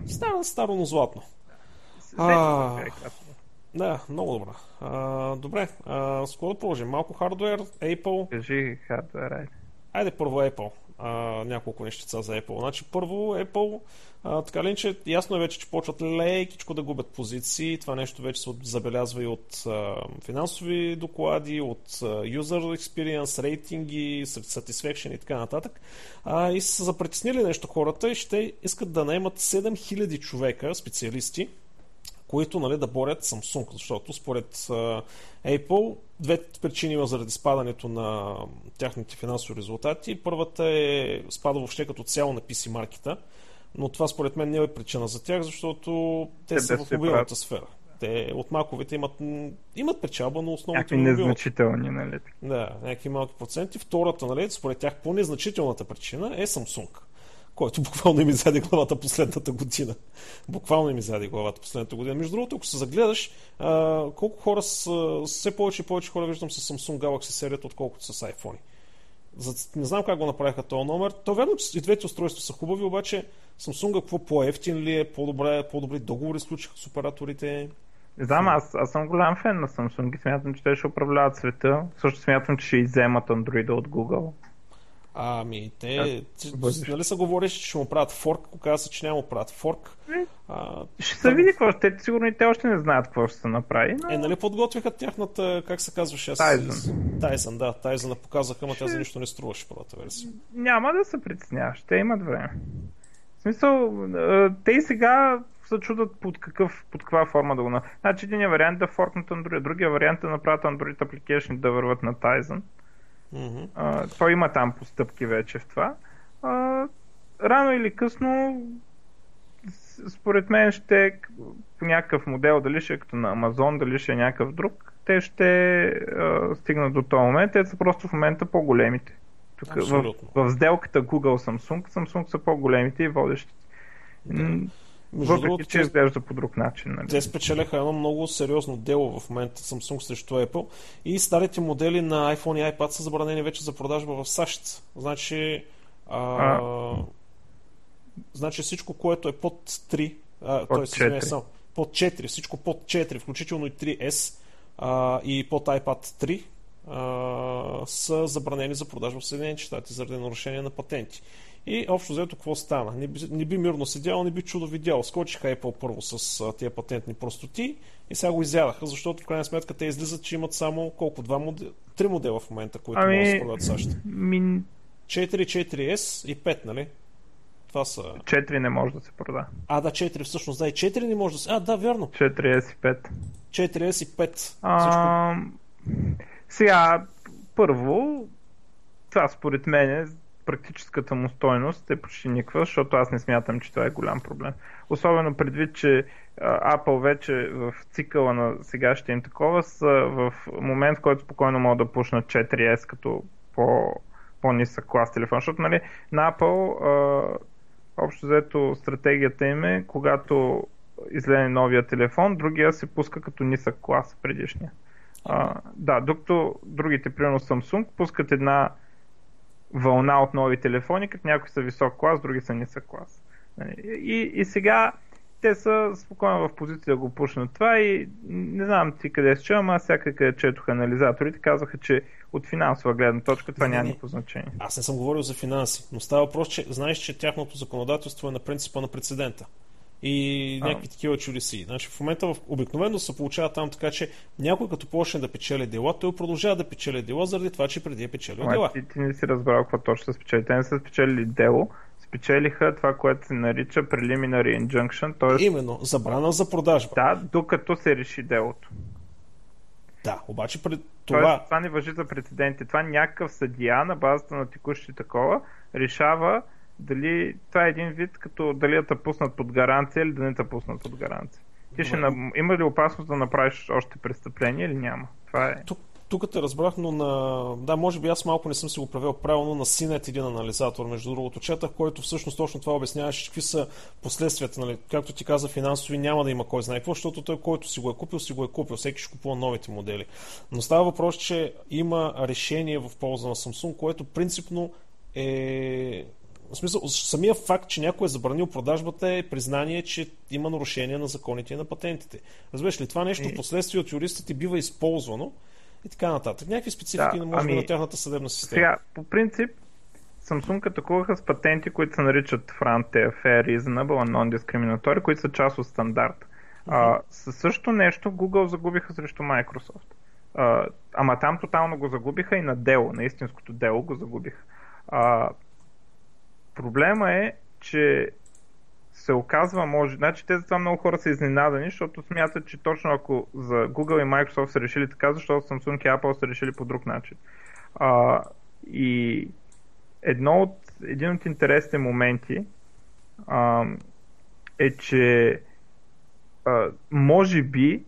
Speaker 1: Старо, старо, но златно. А, да, много добра. А, добре, а, с какво да продължим? Малко хардвер, Apple.
Speaker 2: Кажи хардвер, айде.
Speaker 1: Айде първо Apple а, няколко нещица за Apple. Значи първо Apple, а, така ли, че ясно е вече, че почват лекичко да губят позиции. Това нещо вече се забелязва и от а, финансови доклади, от а, user experience, рейтинги, satisfaction и така нататък. А, и са запритеснили нещо хората и ще искат да наемат 7000 човека, специалисти, които нали, да борят Samsung, защото според Apple двете причини има заради спадането на тяхните финансови резултати. Първата е спада въобще като цяло на PC маркета, но това според мен не е причина за тях, защото те, те са в мобилната сфера. Те от маковете имат, имат печалба, но основното
Speaker 2: е незначителни, нали?
Speaker 1: Да, някакви малки проценти. Втората, нали, според тях по-незначителната причина е Samsung който буквално ми заде главата последната година. Буквално ми заде главата последната година. Между другото, ако се загледаш, а, колко хора с, все повече и повече хора виждам с Samsung Galaxy серията, отколкото с iPhone. За, не знам как го направиха този номер. То верно, че и двете устройства са хубави, обаче Samsung какво по-ефтин ли е, по-добре, по-добри договори сключиха с операторите.
Speaker 2: Не знам, аз, аз съм голям фен на Samsung и смятам, че те ще управляват света. Също смятам, че ще иземат Android от Google.
Speaker 1: Ами, те, нали са говориш, че ще му правят форк, ако каза се, че няма му правят форк.
Speaker 2: А, ще се види какво ще. Сигурно и те още не знаят какво ще се направи. Но...
Speaker 1: Е, нали подготвиха тяхната, как се казваше?
Speaker 2: Тайзън.
Speaker 1: Тайзън, да. Тайзън показаха, ама ще... тя за нищо не струваше първата версия.
Speaker 2: Няма да се притесняваш, те имат време. В смисъл, те и сега се чудат под, какъв, под каква форма да го направят. Значи един вариант е да форкнат Android, другия вариант е да направят Android application да върват на Tizen.
Speaker 1: Mm-hmm.
Speaker 2: А, той има там постъпки вече в това. А, рано или късно, според мен ще по някакъв модел, дали ще е като на Амазон, дали ще е някакъв друг, те ще а, стигнат до този момент. Те са просто в момента по-големите. Тук в, в сделката Google Samsung, Samsung са по-големите и водещите. Да. Между Въпреки, другото, че изглежда по друг начин. Нали?
Speaker 1: Те спечелиха едно много сериозно дело в момента Samsung срещу Apple и старите модели на iPhone и iPad са забранени вече за продажба в САЩ. Значи, а, а... значи всичко, което е под 3, а, под, 4. Сам, под 4, всичко под 4, включително и 3S а, и под iPad 3, а, са забранени за продажба в Съединените щати заради нарушение на патенти. И общо взето какво стана? Не би, не би мирно седял, не би чудо видял. Скочиха Apple първо с а, тия патентни простоти и сега го изядаха, защото в крайна сметка те излизат, че имат само колко? Два модела? Три модела в момента, които ами, могат да продават САЩ.
Speaker 2: Ми,
Speaker 1: 4, 4S и 5, нали? Това са...
Speaker 2: 4 не може да се прода.
Speaker 1: А, да, 4 всъщност, да, и 4 не може да се... А, да, вярно.
Speaker 2: 4S и 5.
Speaker 1: 4S и 5.
Speaker 2: А, Сега, първо, това според мен е практическата му стойност е почти никаква, защото аз не смятам, че това е голям проблем. Особено предвид, че Apple вече в цикъла на сегашните им такова са в момент, в който спокойно могат да пушнат 4S като по, по-нисък клас телефон, защото нали, на Apple а, общо взето стратегията им е, когато излезе новия телефон, другия се пуска като нисък клас предишния. А, да, докато другите, примерно Samsung, пускат една вълна от нови телефони, като някои са висок клас, други са нисък клас. Нали, и, и сега те са спокойно в позиция да го пушнат това и не знам ти къде се чувам, аз всяка къде четох анализаторите, казаха, че от финансова гледна точка това не, няма никакво значение.
Speaker 1: Аз не съм говорил за финанси, но става въпрос, че знаеш, че тяхното законодателство е на принципа на прецедента и някакви а. такива чудеси. Значи в момента в, обикновено се получава там така, че някой като почне да печели дела, той продължава да печели дела заради това, че преди е печелил
Speaker 2: Ама,
Speaker 1: дела.
Speaker 2: Ти, ти не си разбрал какво точно са спечели. Те не са спечелили дело, спечелиха това, което се нарича preliminary injunction, т.е.
Speaker 1: Именно, забрана за продажба.
Speaker 2: Да, докато се реши делото.
Speaker 1: Да, обаче пред
Speaker 2: това... Тоест, това не въжи за прецеденти. Това някакъв съдия на базата на текущи такова решава дали това е един вид, като дали да те пуснат под гаранция или да не те пуснат под гаранция. Ти ще, на... има ли опасност да направиш още престъпление или няма? Това е.
Speaker 1: Тук, тук те разбрах, но на... Да, може би аз малко не съм си го правил правилно на Синет един анализатор, между другото четах, който всъщност точно това обясняваше, какви са последствията, нали? както ти каза, финансови няма да има кой знае какво, защото той, който си го е купил, си го е купил, всеки ще купува новите модели. Но става въпрос, че има решение в полза на Samsung, което принципно е в смисъл, самия факт, че някой е забранил продажбата е признание, че има нарушение на законите и на патентите. Разбираш ли, това нещо в последствие от юристите бива използвано и така нататък. Някакви специфики да, може ами, на тяхната съдебна система.
Speaker 2: Сега, по принцип, Samsung атакуваха с патенти, които се наричат FRANT, Fair, Reasonable, Non-Discriminatory, които са част от стандарт. Uh-huh. със същото нещо Google загубиха срещу Microsoft. А, ама там тотално го загубиха и на дело, на истинското дело го загубиха. А, Проблема е, че се оказва, може. Значи те за това много хора са изненадани, защото смятат, че точно ако за Google и Microsoft са решили така, защото Samsung и Apple са решили по друг начин. А, и едно от, един от интересните моменти а, е, че а, може би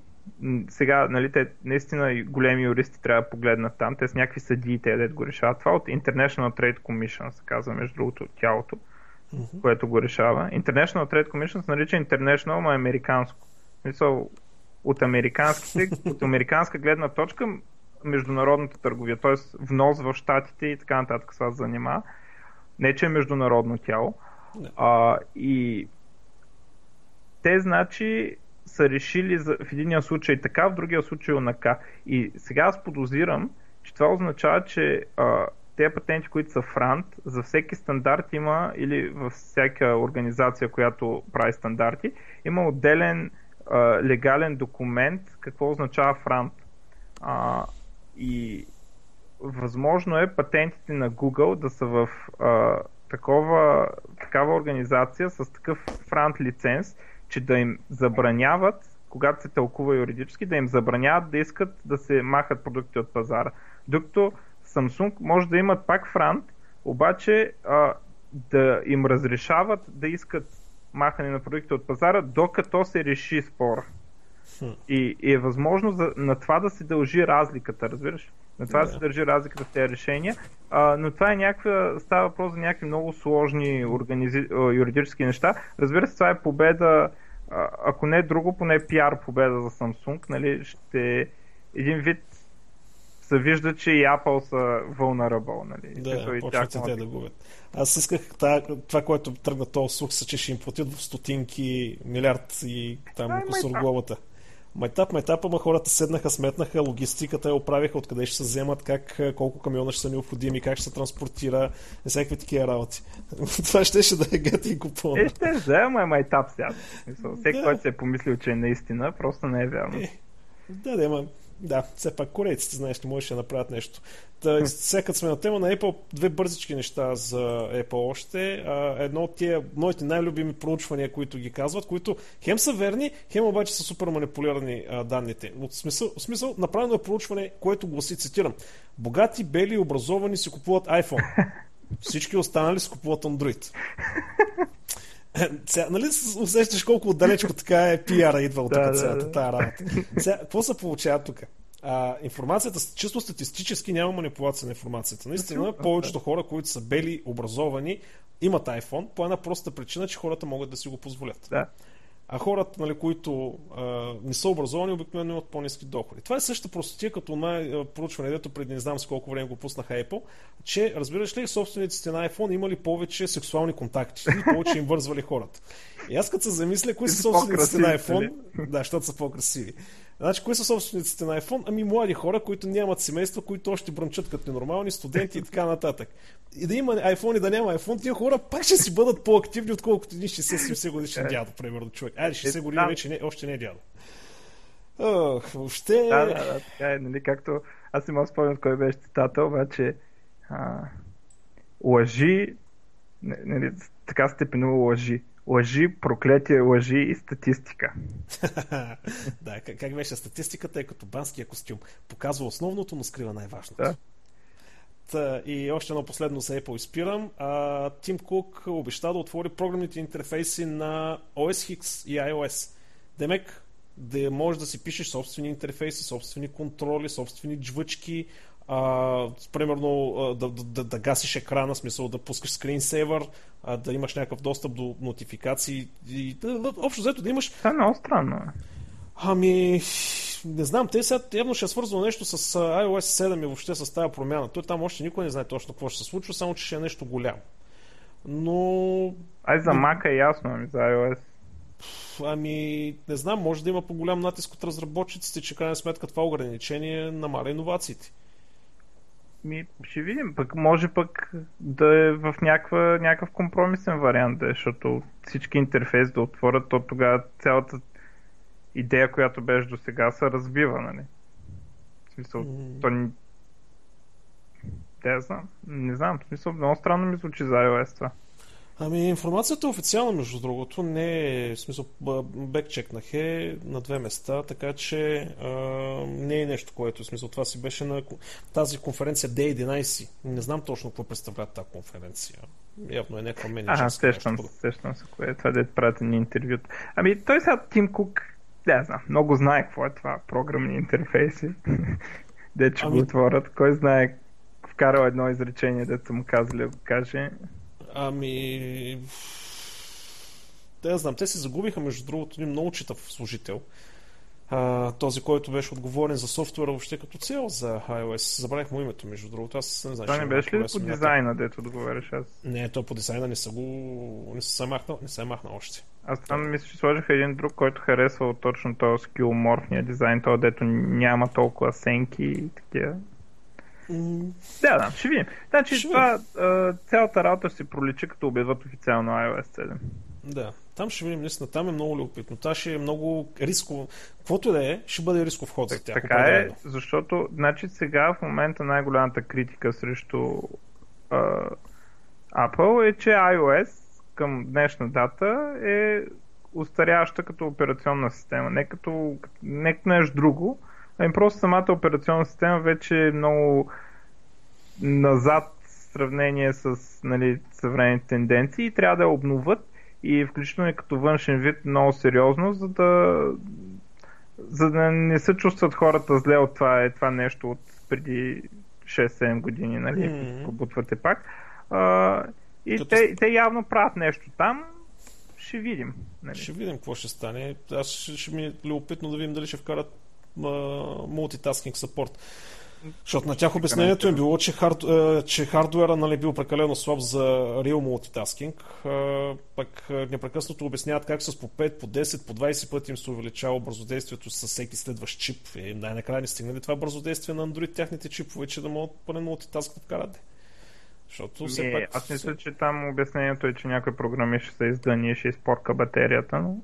Speaker 2: сега, нали, те наистина големи юристи трябва да погледнат там. Те с някакви съдии, те дед го решават. Това от International Trade Commission се казва, между другото, тялото, uh-huh. което го решава. International Trade Commission се нарича International, но е американско. Мисъл, от, американските, (laughs) от американска гледна точка международната търговия, т.е. внос в щатите и така нататък това занимава. Не, че е международно тяло. А, и те, значи, са решили за, в единия случай така, в другия случай онака. И сега аз подозирам, че това означава, че а, тези патенти, които са франт, за всеки стандарт има, или във всяка организация, която прави стандарти, има отделен а, легален документ, какво означава франт. А, и възможно е патентите на Google да са в а, такова, такава организация с такъв франт лиценз, че да им забраняват, когато се тълкува юридически, да им забраняват да искат да се махат продукти от пазара. Докато Samsung може да имат пак франт, обаче а, да им разрешават да искат махане на продукти от пазара, докато се реши спор. И, и е възможно за, на това да се дължи разликата, разбираш? На това да се държи разликата в тези решения. А, но това е някаква, става въпрос за някакви много сложни организи... юридически неща. Разбира се, това е победа, ако не е друго, поне пиар победа за Samsung. Нали? Ще един вид се вижда, че и Apple са vulnerable. Нали?
Speaker 1: Да, почват те да губят. Аз исках това, което тръгна този слух, са, че ще им платят в стотинки милиард и там около сургловата. Майтап, майтап, ама хората седнаха, сметнаха логистиката, я оправиха откъде ще се вземат, как, колко камиона ще са необходими, как ще се транспортира, и всякакви такива работи. (laughs) Това ще ще да е гати и купон.
Speaker 2: Е, ще взема е майтап сега. Всеки, да. който се е помислил, че е наистина, просто не е вярно. Е,
Speaker 1: да, да, ама Да, все пак корейците, знаеш, не можеш да направят нещо. Та, сега сме на тема на Apple, две бързички неща за Apple още. А, едно от тия моите най-любими проучвания, които ги казват, които хем са верни, хем обаче са супер манипулирани а, данните. От смисъл, в смисъл, направено е проучване, което гласи, цитирам, богати, бели и образовани си купуват iPhone. (laughs) Всички останали си купуват Android. (laughs) Сега, нали усещаш колко отдалечко така е пиара идва от да, цялата тази работа. (laughs) Сега, какво се получава тук? А, информацията, чисто статистически няма манипулация на информацията. Наистина, повечето хора, които са бели, образовани, имат iPhone по една проста причина, че хората могат да си го позволят.
Speaker 2: Да.
Speaker 1: А хората, нали, които а, не са образовани, обикновено имат по-низки доходи. Това е същата простотия, като на проучване, дето преди не знам с колко време го пуснаха Apple, че, разбираш ли, собствениците на iPhone имали повече сексуални контакти и повече им вързвали хората. И аз като се замисля, кои са собствениците на iPhone, да, защото са по-красиви. Значи, кои са собствениците на iPhone? Ами млади хора, които нямат семейства, които още бръмчат като ненормални, студенти и така нататък. И да има iPhone и да няма iPhone, тия хора пак ще си бъдат по-активни, отколкото един 60-70 годишен дядо, примерно, човек. Айде, 60 е, години вече не, още не е дядо. Ох, въобще...
Speaker 2: Да, да, да, така е, нали, както аз не мога спомням кой беше цитата, обаче а, лъжи, нали, така степенува лъжи лъжи, проклетие, лъжи и статистика. (laughs)
Speaker 1: да, как, как беше статистиката е като банския костюм. Показва основното, но скрива най-важното. Да. Та, и още едно последно за Apple изпирам. А, Тим Кук обеща да отвори програмните интерфейси на OS X и iOS. Демек, да можеш да си пишеш собствени интерфейси, собствени контроли, собствени джвъчки, а, примерно да, да, да, да гасиш екрана, смисъл да пускаш скринсейвър, а, да имаш някакъв достъп до нотификации и да, общо взето да имаш...
Speaker 2: Това е много странно.
Speaker 1: Ами, не знам, те сега явно ще е свързано нещо с iOS 7 и въобще с тази промяна. Той там още никой не знае точно какво ще се случва, само че ще е нещо голямо. Но...
Speaker 2: Ай, за Mac е ясно, ами за iOS.
Speaker 1: Ами, не знам, може да има по-голям натиск от разработчиците, че крайна сметка това ограничение намаля иновациите.
Speaker 2: Ми, ще видим. Пък може пък да е в някаква, някакъв компромисен вариант, да е, защото всички интерфейс да отворят, то тогава цялата идея, която беше до сега, се разбива, нали? В смисъл, mm. то ни... Да, знам. Не знам. В смисъл, много странно ми звучи за iOS това.
Speaker 1: Ами информацията е официална, между другото, не е, в смисъл, бекчекнах е на две места, така че а, не е нещо, което, в смисъл, това си беше на тази конференция D11. Не знам точно какво представлява тази конференция. Явно е някаква менеджерска.
Speaker 2: Ага, сещам, сещам се, кое е това, да прати ни интервют. Ами той сега Тим Кук, да, знам, много знае какво е това, програмни интерфейси. (laughs) де че ами... го отворят, кой знае, вкарал едно изречение, дето му казали да го каже.
Speaker 1: Ами... Да, знам, те се загубиха, между другото, един много читав служител. А, този, който беше отговорен за софтуера въобще като цяло за iOS. Забравих му името, между другото. Аз не знам.
Speaker 2: Това не беше ли по дизайна, дето отговаряш аз?
Speaker 1: Не, то по дизайна не са го... не се махнал, не се махнал още.
Speaker 2: Аз там мисля, че сложиха един друг, който харесва точно този скилморфния дизайн, този дето няма толкова сенки и такива. Да, да, ще видим. Значи ще това, видим. цялата работа се проличи, като обяват официално iOS 7.
Speaker 1: Да, там ще видим, наистина, там е много любопитно. Това ще е много рисково. Каквото да е, ще бъде рисков ход за тях.
Speaker 2: Така е, защото, значи сега в момента най-голямата критика срещу uh, Apple е, че iOS към днешна дата е устаряваща като операционна система. Не като, не като нещо друго, Ами просто самата операционна система вече е много назад в сравнение с нали, съвременните тенденции и трябва да я обноват и включително и като външен вид много сериозно, за да за да не се чувстват хората зле от това, е това нещо от преди 6-7 години, нали, mm-hmm. побутвате пак. А, и Като... те, те явно правят нещо там, ще видим.
Speaker 1: Нали. Ще видим какво ще стане. Аз ще, ще ми е любопитно да видим дали ще вкарат мултитаскинг саппорт. Защото на тях обяснението е било, че, хард, че хардуера нали, бил прекалено слаб за real multitasking. Пък непрекъснато обясняват как с по 5, по 10, по 20 пъти им се увеличава бързодействието с всеки следващ чип. И най-накрая не стигнали това бързодействие на Android тяхните чипове, че да могат пълен мултитаск да вкарат.
Speaker 2: Защото все не, пак... Аз мисля, че там обяснението е, че някой програмист ще се издъни и ще изпорка батерията, но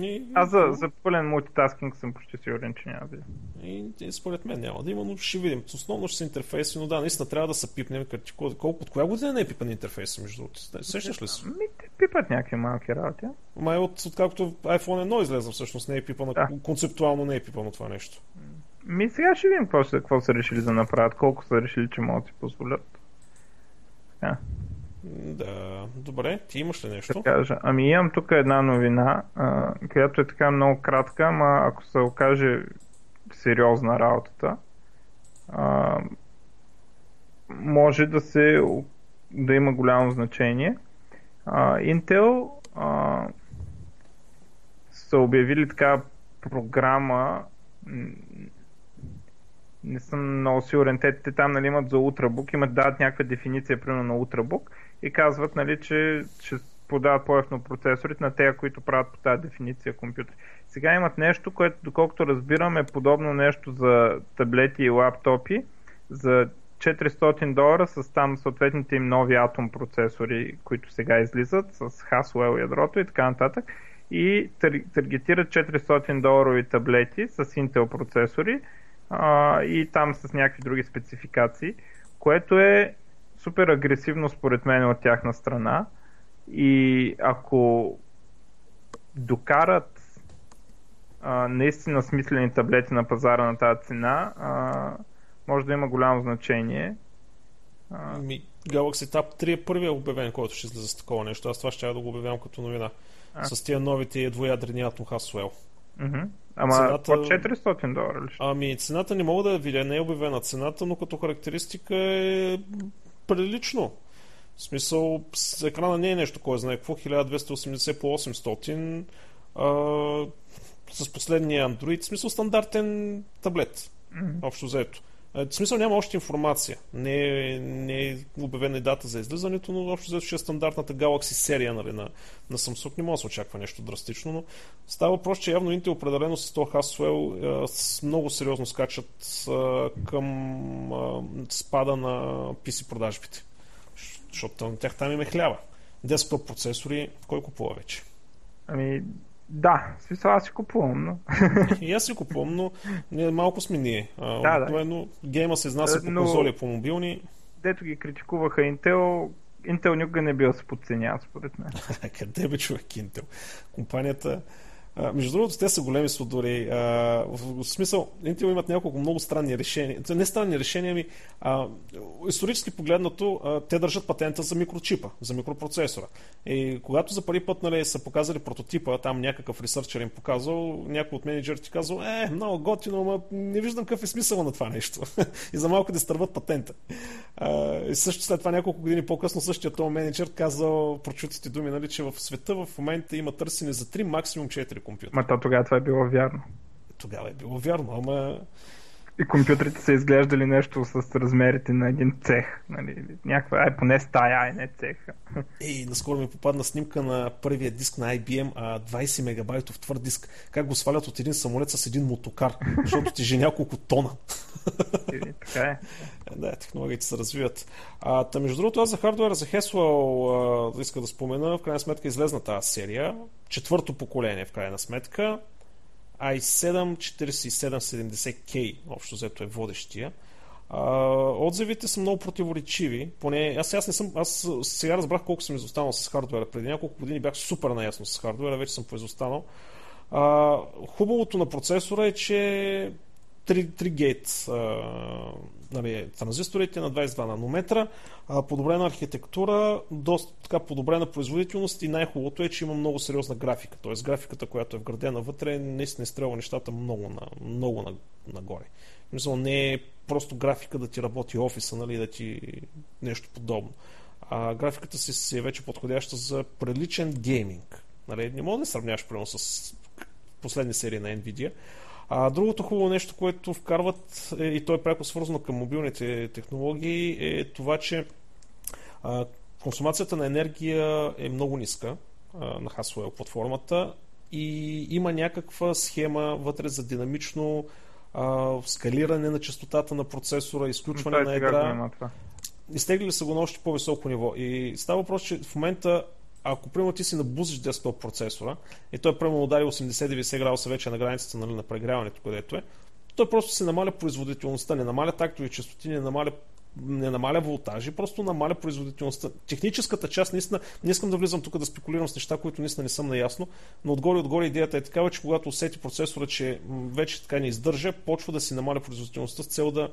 Speaker 1: И,
Speaker 2: Аз за, за пълен мултитаскинг съм почти сигурен, че няма да.
Speaker 1: И, и според мен няма да има, но ще видим. Основно ще са интерфейси, но да, наистина трябва да се пипне. Колко, от коя година не е пипан интерфейси, между другото? Сещаш ли си?
Speaker 2: Ми, те пипат някакви малки работи.
Speaker 1: Май от, откакто iPhone 1 излезе, всъщност не е пипано, да. концептуално не е пипано това нещо.
Speaker 2: Ми сега ще видим какво, какво са решили да направят, колко са решили, че могат да си позволят.
Speaker 1: Така. Да, добре. Ти имаш ли нещо?
Speaker 2: Кажа. Ами имам тук една новина, а, която е така много кратка, ама ако се окаже сериозна работата, а, може да се да има голямо значение. А, Intel а, са обявили така програма не съм много сигурен. Те, те там нали, имат за Ultrabook, имат дадат някаква дефиниция примерно на Ultrabook и казват, нали, че ще подават по-ефно процесорите на тези, които правят по тази дефиниция компютри. Сега имат нещо, което, доколкото разбирам, е подобно нещо за таблети и лаптопи за 400 долара с там съответните им нови атом процесори, които сега излизат с Haswell ядрото и така нататък и таргетират 400 доларови таблети с Intel процесори а, и там с някакви други спецификации, което е супер агресивно според мен от тяхна страна и ако докарат а, наистина смислени таблети на пазара на тази цена, а, може да има голямо значение.
Speaker 1: А... Ми, Galaxy Tab 3 е първият обявен, който ще излезе с такова нещо. Аз това ще да го обявявам като новина. А. С тия новите двоядрени Atom Haswell.
Speaker 2: Mm-hmm. Ама цената... по 400 долара ли?
Speaker 1: Ами цената не мога да я видя, не е обявена цената, но като характеристика е прилично. В смисъл, екрана не е нещо, кой знае какво, 1280 по 800 а, с последния Android, в смисъл стандартен таблет, mm-hmm. общо взето. В смисъл няма още информация. Не не е обявена и дата за излизането, но общо ще е стандартната Galaxy серия нали, на, на Samsung. Не може да се очаква нещо драстично, но става въпрос, че явно Intel определено с този Haswell много сериозно скачат към спада на PC продажбите. Защото на тях там им е хляба. Десктоп процесори, кой купува вече?
Speaker 2: Ами, да, смисъл аз си купувам, но... (laughs)
Speaker 1: и аз си купувам, но не, малко сме ние. А, да, да. гейма се изнася по но... конзоли, по мобилни.
Speaker 2: Дето ги критикуваха Intel, Intel никога не бил се подценява, според мен. (laughs)
Speaker 1: Къде бе човек Intel? Компанията между другото, те са големи. А, в, смисъл, Intel имат няколко много странни решения. Не странни решения, ми а, исторически погледнато, те държат патента за микрочипа, за микропроцесора. И когато за първи път нали, са показали прототипа, там някакъв ресърчер им показал, някой от менеджерите казал, е, много готино, но не виждам какъв е смисъл на това нещо. (laughs) и за малко да стърват патента. И също след това няколко години по-късно същия този менеджер казал прочутите думи, нали, че в света в момента има търсене за 3, максимум 4 компютър.
Speaker 2: Ма то тогава това е било вярно.
Speaker 1: Тогава е било вярно, ама...
Speaker 2: И компютрите са изглеждали нещо с размерите на един цех. Нали? Някаква, ай, поне стая, ай, не цех.
Speaker 1: Ей, наскоро ми попадна снимка на първия диск на IBM, а 20 мегабайтов твърд диск. Как го свалят от един самолет с един мотокар, защото тежи няколко тона.
Speaker 2: И, така е.
Speaker 1: Да, технологиите се развиват. А, та, между другото, аз за хардуера за Haswell иска да спомена, в крайна сметка излезна тази серия. Четвърто поколение, в крайна сметка i7 4770K, общо взето е водещия. А, отзивите са много противоречиви. Поне, аз, аз, не съм, аз сега разбрах колко съм изостанал с хардуера. Преди няколко години бях супер наясно с хардуера, вече съм поизостанал. А, хубавото на процесора е, че 3, 3 гейт нали, транзисторите на 22 нанометра, подобрена архитектура, доста така подобрена производителност и най-хубавото е, че има много сериозна графика. Тоест графиката, която е вградена вътре, наистина изстрелва нещата много, на, много на, нагоре. Мисля, не е просто графика да ти работи офиса, нали, да ти нещо подобно. А графиката си, си е вече подходяща за приличен гейминг. Нали, не мога да сравняваш примерно с последни серии на Nvidia, а другото хубаво нещо, което вкарват, е, и то е пряко свързано към мобилните технологии, е това, че а, консумацията на енергия е много ниска а, на Haswell платформата и има някаква схема вътре за динамично а, скалиране на частотата на процесора, изключване на ядра. Изтегли са го на още по-високо ниво. И става въпрос, че в момента ако примерно ти си набузиш десктоп процесора и той примерно удари 80-90 градуса вече на границата нали, на прегряването, където е, той просто се намаля производителността, не намаля тактови частоти, не намаля не намаля волтажи, просто намаля производителността. Техническата част, наистина, не искам да влизам тук да спекулирам с неща, които наистина не съм наясно, но отгоре-отгоре идеята е такава, че когато усети процесора, че вече така не издържа, почва да си намаля производителността с цел да,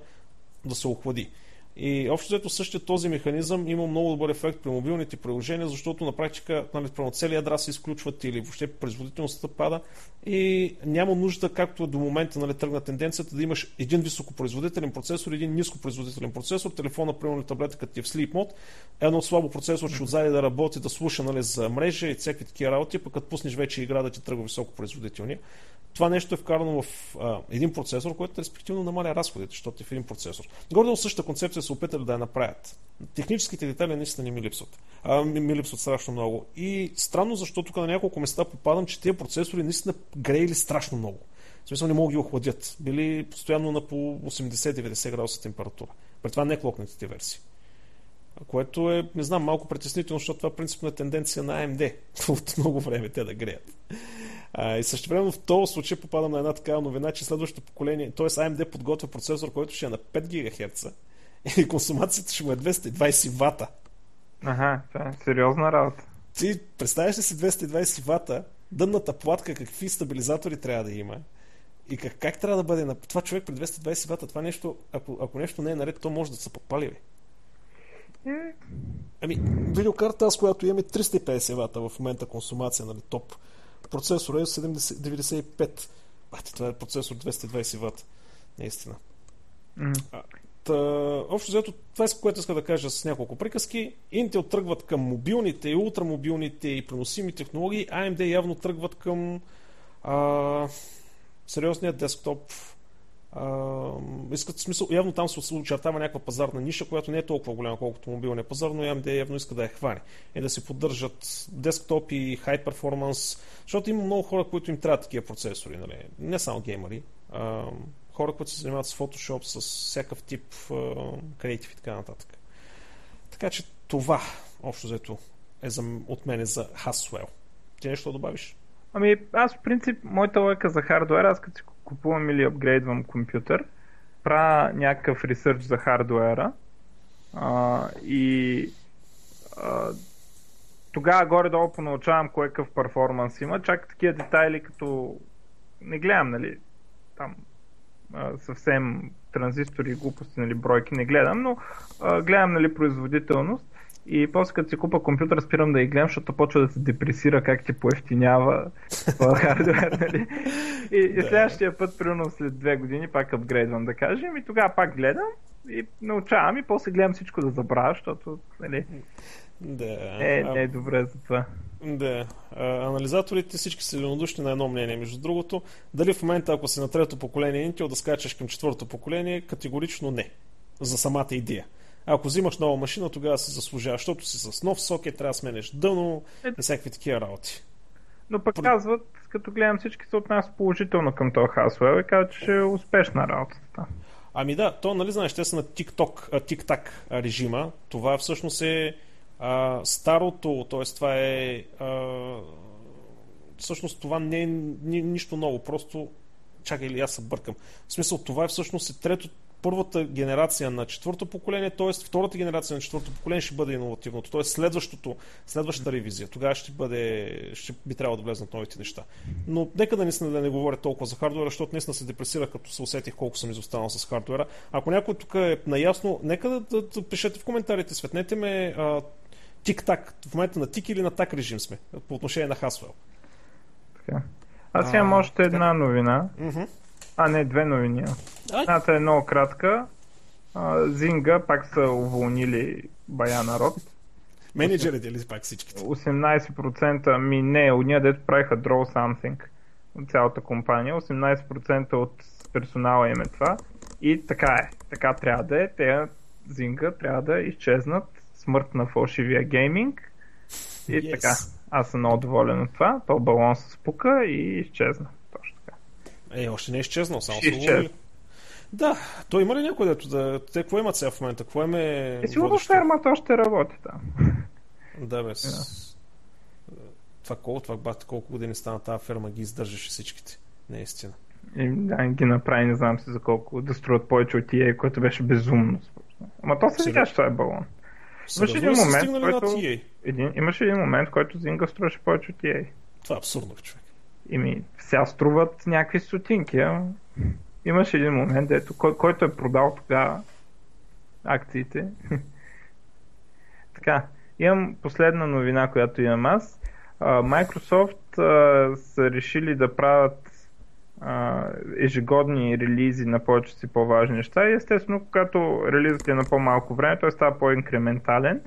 Speaker 1: да се охлади. И общо взето същия този механизъм има много добър ефект при мобилните приложения, защото на практика нали, целият ядра се изключват или въобще производителността пада и няма нужда, както до момента нали, тръгна тенденцията, да имаш един високопроизводителен процесор един нископроизводителен процесор. Телефона, примерно таблетка ти е в Sleep Mode, едно слабо процесор ще отзади да работи, да слуша нали, за мрежа и всякакви такива работи, пък като пуснеш вече игра да ти тръгва високопроизводителния. Това нещо е вкарано в а, един процесор, който респективно намаля разходите, защото е в един процесор. Горе същата концепция се опитали да я направят. Техническите детайли наистина не ми липсват. А, ми, ми липсват страшно много. И странно, защото тук на няколко места попадам, че тези процесори наистина греели страшно много. В смисъл не могат да ги охладят. Били постоянно на по 80-90 градуса температура. При това не клокнатите версии. Което е, не знам, малко притеснително, защото това е принципна тенденция на AMD (laughs) от много време те да греят. А, и също време в този случай попадам на една такава новина, че следващото поколение, т.е. AMD подготвя процесор, който ще е на 5 ГГц (laughs) и консумацията ще му е 220 вата.
Speaker 2: Ага, това е сериозна работа.
Speaker 1: Ти представяш ли си 220 вата, дънната платка, какви стабилизатори трябва да има и как, как трябва да бъде на... Това човек при 220 вата, това нещо, ако, ако нещо не е наред, то може да се подпали. Бе. Ами, видеокарта, аз която имам е 350 вата в момента консумация, нали, топ процесора е 70, 95. Бате, това е процесор 220 ватт. Наистина. Mm. Та, общо взето, това е което иска да кажа с няколко приказки. Intel тръгват към мобилните и ултрамобилните и преносими технологии. AMD явно тръгват към а, сериозният десктоп искат в смисъл, явно там се очертава някаква пазарна ниша, която не е толкова голяма, колкото мобилния пазар, но AMD явно иска да я хване и да си поддържат десктоп и хай перформанс, защото има много хора, които им трябват такива процесори, нали? не само геймери, а, хора, които се занимават с Photoshop, с всякакъв тип креатив и така нататък. Така че това, общо взето, е за, от мене за Haswell. Ти нещо добавиш?
Speaker 2: Ами, аз в принцип, моята лойка за хардуер, аз като си купувам или апгрейдвам компютър, правя някакъв ресърч за хардуера а, и а, тогава горе-долу понаучавам кой какъв перформанс има. Чак такива детайли, като не гледам, нали, там а, съвсем транзистори, глупости, нали, бройки не гледам, но а, гледам, нали, производителност и после като си купа компютър, спирам да ги гледам, защото почва да се депресира как ти поевтинява (laughs) хардвер. Нали? И, и следващия път, примерно след две години, пак апгрейдвам да кажем, и тогава пак гледам и научавам и после гледам всичко да забравя, защото нали,
Speaker 1: да.
Speaker 2: Не, не е добре за това.
Speaker 1: Да. А, анализаторите всички са единодушни на едно мнение. Между другото, дали в момента, ако си на трето поколение Intel, да скачаш към четвърто поколение, категорично не. За самата идея. Ако взимаш нова машина, тогава се заслужава, защото си с нов сокет, трябва да сменеш дъно е... и всякакви такива работи.
Speaker 2: Но пък казват, като гледам всички се отнасят положително към този Haswell и казват, че е успешна работата.
Speaker 1: Ами да, то, нали знаеш, те са на TikTok, TikTok режима. Това всъщност е а, старото, т.е. това е а, всъщност това не е ни, нищо ново, просто чакай или аз се бъркам. В смисъл, това е всъщност е трето първата генерация на четвърто поколение, т.е. втората генерация на четвърто поколение ще бъде иновативното, т.е. следващото, следващата ревизия. Тогава ще, бъде, ще би трябвало да влезнат новите неща. Но нека да наистина да не говоря толкова за хардуера, защото наистина се депресирах, като се усетих колко съм изостанал с хардуера. Ако някой тук е наясно, нека да, да, да пишете в коментарите, светнете ме тик-так, в момента на тик или на так режим сме, по отношение на Haswell.
Speaker 2: Така. Аз имам още една новина. Mm-hmm. А, не, две новини. Едната е много кратка. Зинга пак са уволнили бая народ.
Speaker 1: Менеджерите ли пак всичките?
Speaker 2: 18% ми не, от ние дето правиха Draw Something от цялата компания. 18% от персонала им е това. И така е. Така трябва да е. Те Зинга трябва да изчезнат. Смърт на фалшивия гейминг. И yes. така. Аз съм много доволен от това. То балон се спука и изчезна.
Speaker 1: Е, още не е изчезнал, само се уволили. Да, то има ли някой дето да... Те какво имат сега в момента? Какво им е...
Speaker 2: Е, сигурно фермата още работи там.
Speaker 1: Да, бе. С... Това колко, това бахте колко години стана тази ферма, ги издържаше всичките. Наистина.
Speaker 2: И, да, ги направи, не знам си за колко, да струват повече от EA, което беше безумно. Ама то се видя, че това е балон. Имаше един момент, който, един, имаше един момент, който Зинга струваше повече от EA.
Speaker 1: Това е абсурдно, човек.
Speaker 2: Ими, сега струват някакви сотинки, а имаше един момент, дето, кой, който е продал тогава акциите. (laughs) така, имам последна новина, която имам аз. Microsoft а, са решили да правят а, ежегодни релизи на повече си по-важни неща и естествено, когато релизът е на по-малко време, той става по-инкрементален.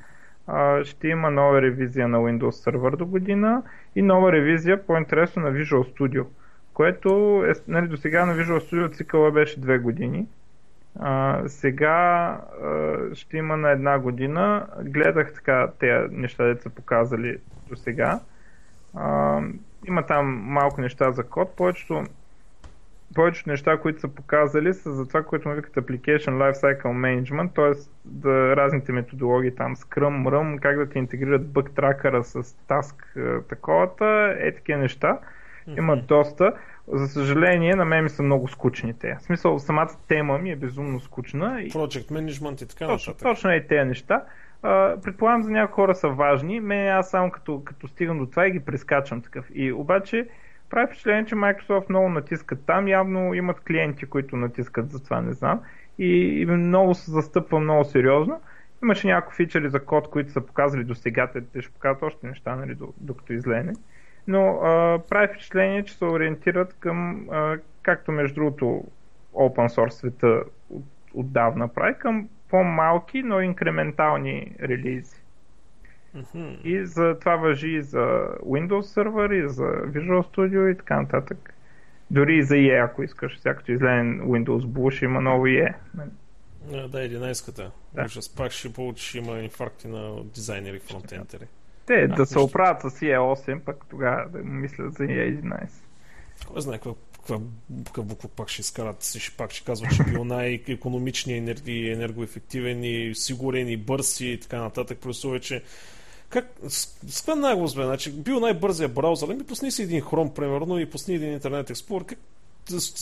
Speaker 2: А, ще има нова ревизия на Windows Server до година и нова ревизия по-интересно на Visual Studio, което е, нали, до сега на Visual Studio цикъла беше две години. А, сега а, ще има на една година. Гледах така тези неща, деца са показали до сега. има там малко неща за код. Повечето повечето неща, които са показали, са за това, което му викат Application Lifecycle Management, т.е. Да, разните методологии там, Scrum, RUM, как да ти интегрират бък тракъра с Task е, таковата, е такива неща. Mm-hmm. Има доста. За съжаление, на мен ми са много скучни те. В смисъл, самата тема ми е безумно скучна.
Speaker 1: Project Management и така
Speaker 2: точно, точно е тези неща. Uh, предполагам за някои хора са важни. Мен аз само като, като стигам до това и ги прескачам такъв. И обаче прави впечатление, че Microsoft много натискат там. Явно имат клиенти, които натискат за това, не знам. И, и много се застъпва много сериозно. Имаше някои фичери за код, които са показали до сега. Те, те ще покажат още неща, нали, докато излене. Но а, прави впечатление, че се ориентират към, а, както между другото open source света от, отдавна прави, към по-малки, но инкрементални релизи. Mm-hmm. И за това въжи и за Windows Server, и за Visual Studio и така нататък. Дори и за EA, ако искаш. Всякото излезен Windows Bull има ново EA.
Speaker 1: А, да, 11-ката. Да. Ужас, пак ще получиш, има инфаркти на дизайнери, фронтентери.
Speaker 2: Те а, да се оправят с EA8, пък тогава да мислят за EA11.
Speaker 1: Кой знае каква, каква, каква буква пак ще изкарат. Ще, пак ще казват, че бил най-економичният и енергоефективен и сигурен и бърз и така нататък. Плюс че как, с, каква наглост бе? Значи, бил най-бързия браузър, ми пусни си един хром, примерно, и пусни един интернет експлор. Как,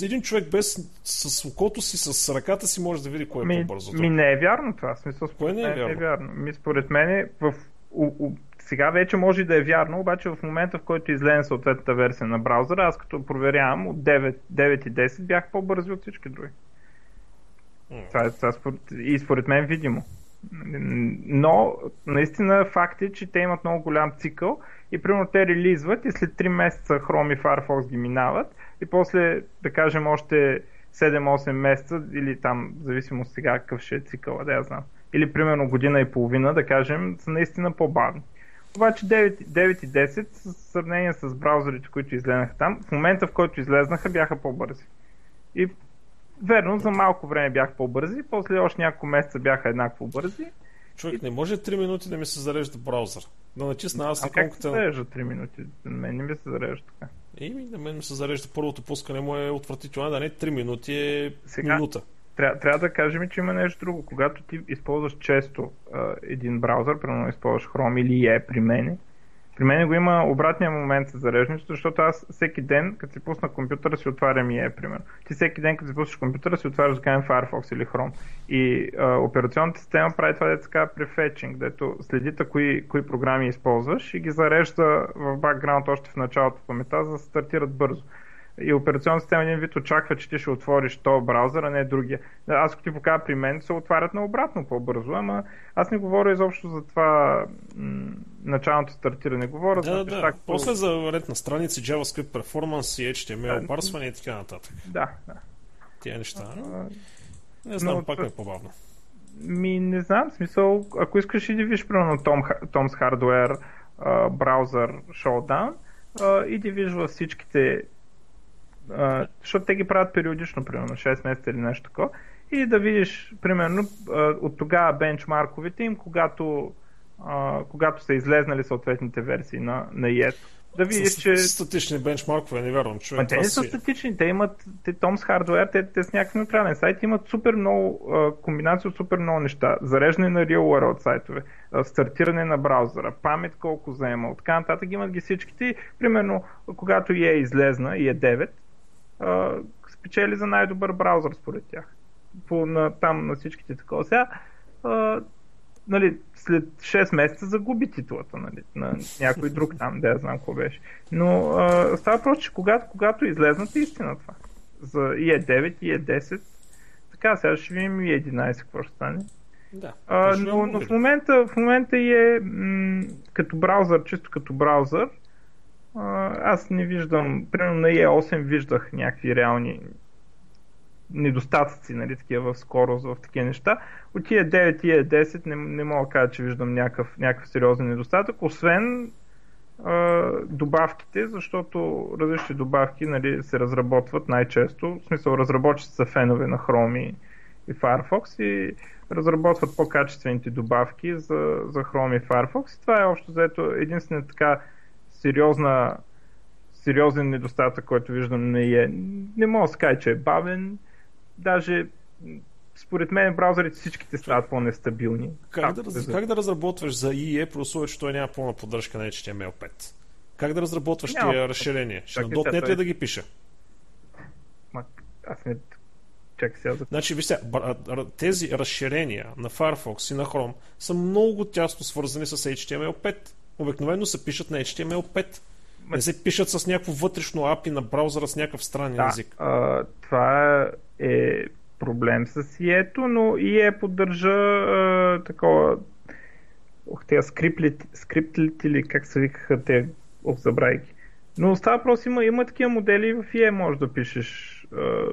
Speaker 1: един човек без с окото си, с ръката си може да види кое е ми, по-бързо.
Speaker 2: Ми не е вярно това. Смисъл,
Speaker 1: кое не е, вярно?
Speaker 2: е вярно? Ми, според мен в, у, у, сега вече може да е вярно, обаче в момента в който излезе съответната версия на браузъра, аз като проверявам от 9, 9 и 10 бях по-бързи от всички други. Mm. Това е, това според, и според мен видимо. Но наистина факт е, че те имат много голям цикъл и примерно те релизват и след 3 месеца Chrome и Firefox ги минават и после, да кажем, още 7-8 месеца или там, в зависимост сега какъв ще е цикъл, да я знам. Или примерно година и половина, да кажем, са наистина по-бавни. Обаче 9, 9 и 10, в сравнение с браузърите, които излезнаха там, в момента в който излезнаха, бяха по-бързи. И Верно, за малко време бях по-бързи, после още няколко месеца бяха еднакво бързи.
Speaker 1: Човек, не може 3 минути да ми се зарежда браузър. Да натисна аз
Speaker 2: а как се зарежда 3 минути? На мен не ми се зарежда така.
Speaker 1: Еми, на мен ми се зарежда първото пускане му е отвратително, да не 3 минути е Сега, минута.
Speaker 2: Трябва, трябва да кажем, че има нещо друго. Когато ти използваш често а, един браузър, примерно използваш Chrome или E при мен, при мен го има обратния момент за зареждането, защото аз всеки ден, като си пусна компютъра, си отварям и е, примерно. Ти всеки ден, като си пуснеш компютъра, си отваряш, да кажем, Firefox или Chrome. И а, операционната система прави това, дето така префетчинг, дето следита кои, кои програми използваш и ги зарежда в бакграунд още в началото памета, за да стартират бързо и операционната система един вид очаква, че ти ще отвориш този браузър, а не другия. Аз ако ти покажа при мен, се отварят на обратно по-бързо, ама аз не говоря изобщо за това м- началното стартиране. Говоря
Speaker 1: да,
Speaker 2: за
Speaker 1: да, да. После за ред на страници, JavaScript Performance и HTML, парсване и така нататък.
Speaker 2: Да, да.
Speaker 1: Тия неща. А, не знам, но, пак е по-бавно.
Speaker 2: Ми, не знам, смисъл, ако искаш и да видиш, примерно, Tom, Tom's Hardware, браузър Showdown, и да във всичките а, защото те ги правят периодично, примерно 6 месеца или нещо такова, и да видиш, примерно, от тогава бенчмарковете им, когато, а, когато са излезнали съответните версии на, на ИЕТ. да видиш, че...
Speaker 1: Статични бенчмаркове, не вярвам, човек.
Speaker 2: Ма те не са статични, те имат, те Tom's Hardware, те, те с някакъв неутрален сайт имат супер много а, комбинации от супер много неща. Зареждане на Real World сайтове, стартиране на браузъра, памет колко заема, от така нататък имат ги всичките. Примерно, когато е излезна, и е 9, а, спечели за най-добър браузър според тях. По, на, там на всичките такова. Сега, а, нали, след 6 месеца загуби титлата нали, на някой друг там, да я знам какво беше. Но а, става просто, че когато, когато излезнат истина това. За IE9 и IE10, така сега ще видим и 11 какво ще стане.
Speaker 1: Да,
Speaker 2: а, но, но в момента, в момента е м- като браузър, чисто като браузър, аз не виждам, примерно на IE8 виждах някакви реални недостатъци, нали, такива в скорост, в такива неща. От тия 9 и 10 не, не мога да кажа, че виждам някакъв, някакъв сериозен недостатък, освен а, добавките, защото различни добавки нали, се разработват най-често, в смисъл разработчици са фенове на Chrome и, Firefox и разработват по-качествените добавки за, за Chrome и Firefox. И това е общо заето единствена така сериозна сериозен недостатък, който виждам не е. Не мога да кажа, че е бавен, даже според мен браузърите всичките стават по-нестабилни.
Speaker 1: Как, да, раз, как да разработваш за IE, при условие, че той няма пълна поддръжка на HTML5? Как да разработваш няма, тия разширения? Ще на .NET ли да ги пиша?
Speaker 2: Ма, аз не... Чакай сега.
Speaker 1: Значи, вижте, тези разширения на Firefox и на Chrome са много тясно свързани с HTML5. Обикновено се пишат на HTML5. Не се пишат с някакво вътрешно API на браузъра с някакъв странен
Speaker 2: да,
Speaker 1: език.
Speaker 2: А, това е проблем с ието, но и е поддържа а, такова ох, тези скриптлите, или как се викаха те, ох, забравяйки. Но става въпрос, има, има такива модели в IE, може да пишеш а,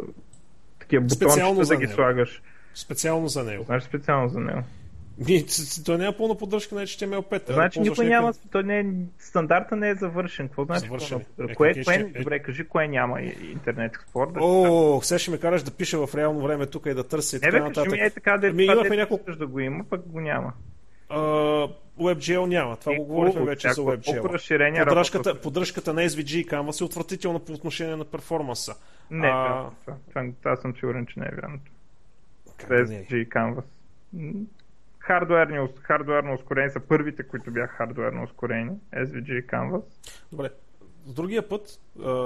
Speaker 2: такива бутончета да ги слагаш.
Speaker 1: Специално за него.
Speaker 2: Знаеш специално за него.
Speaker 1: Той няма пълна поддръжка на HTML5.
Speaker 2: Значи никой няма, той не е, стандарта не е завършен. Какво значи? Завършен. Е, кое, кое, е, добре, кажи кое няма интернет. Да
Speaker 1: О, сега ще ме караш да пиша в реално време тук и да търся и така нататък.
Speaker 2: Ми е така, да, ами, имахме няколко... да го има, пък го няма.
Speaker 1: Uh, WebGL няма. Това го говорихме вече за WebGL. Поддръжката, поддръжката на SVG и Canvas е отвратителна по отношение на перформанса.
Speaker 2: Не, а... това, това, това, съм сигурен, че не е вярно. SVG и Canvas хардуерни, хардуерно ускорени са първите, които бяха хардуерно ускорени, SVG и Canvas.
Speaker 1: Добре. С другия път,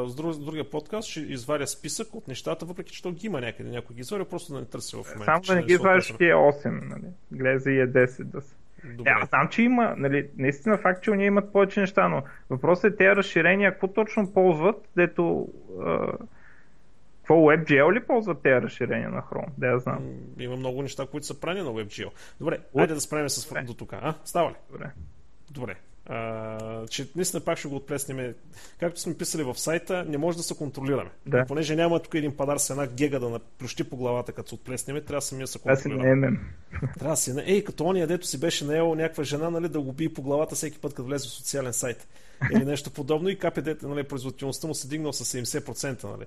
Speaker 1: с, друг, с другия подкаст ще изваря списък от нещата, въпреки че то ги има някъде, някой ги изваря, просто да не търся в момента.
Speaker 2: Само да не ги изваряш тия 8, нали? Гледа и е 10 да са. Добре. аз знам, че има, нали, наистина факт, че уния имат повече неща, но въпросът е тези разширения, какво точно ползват, дето какво WebGL ли ползват тези разширения на Chrome? Да я знам.
Speaker 1: Има много неща, които са прани на WebGL. Добре, айде да спрем с Добре. до тук. А? Става ли?
Speaker 2: Добре.
Speaker 1: Добре. А, че наистина пак ще го отплеснем. Както сме писали в сайта, не може да се контролираме. Да. Понеже няма тук един падар с една гега да наплющи по главата, като се отплеснем, трябва самия да се контролираме.
Speaker 2: Трябва
Speaker 1: да си Ей, като ония, дето си беше наел някаква жена, нали, да го бие по главата всеки път, като влезе в социален сайт. Или нещо подобно и КПД, нали, производителността му се дигнал с 70%. Нали.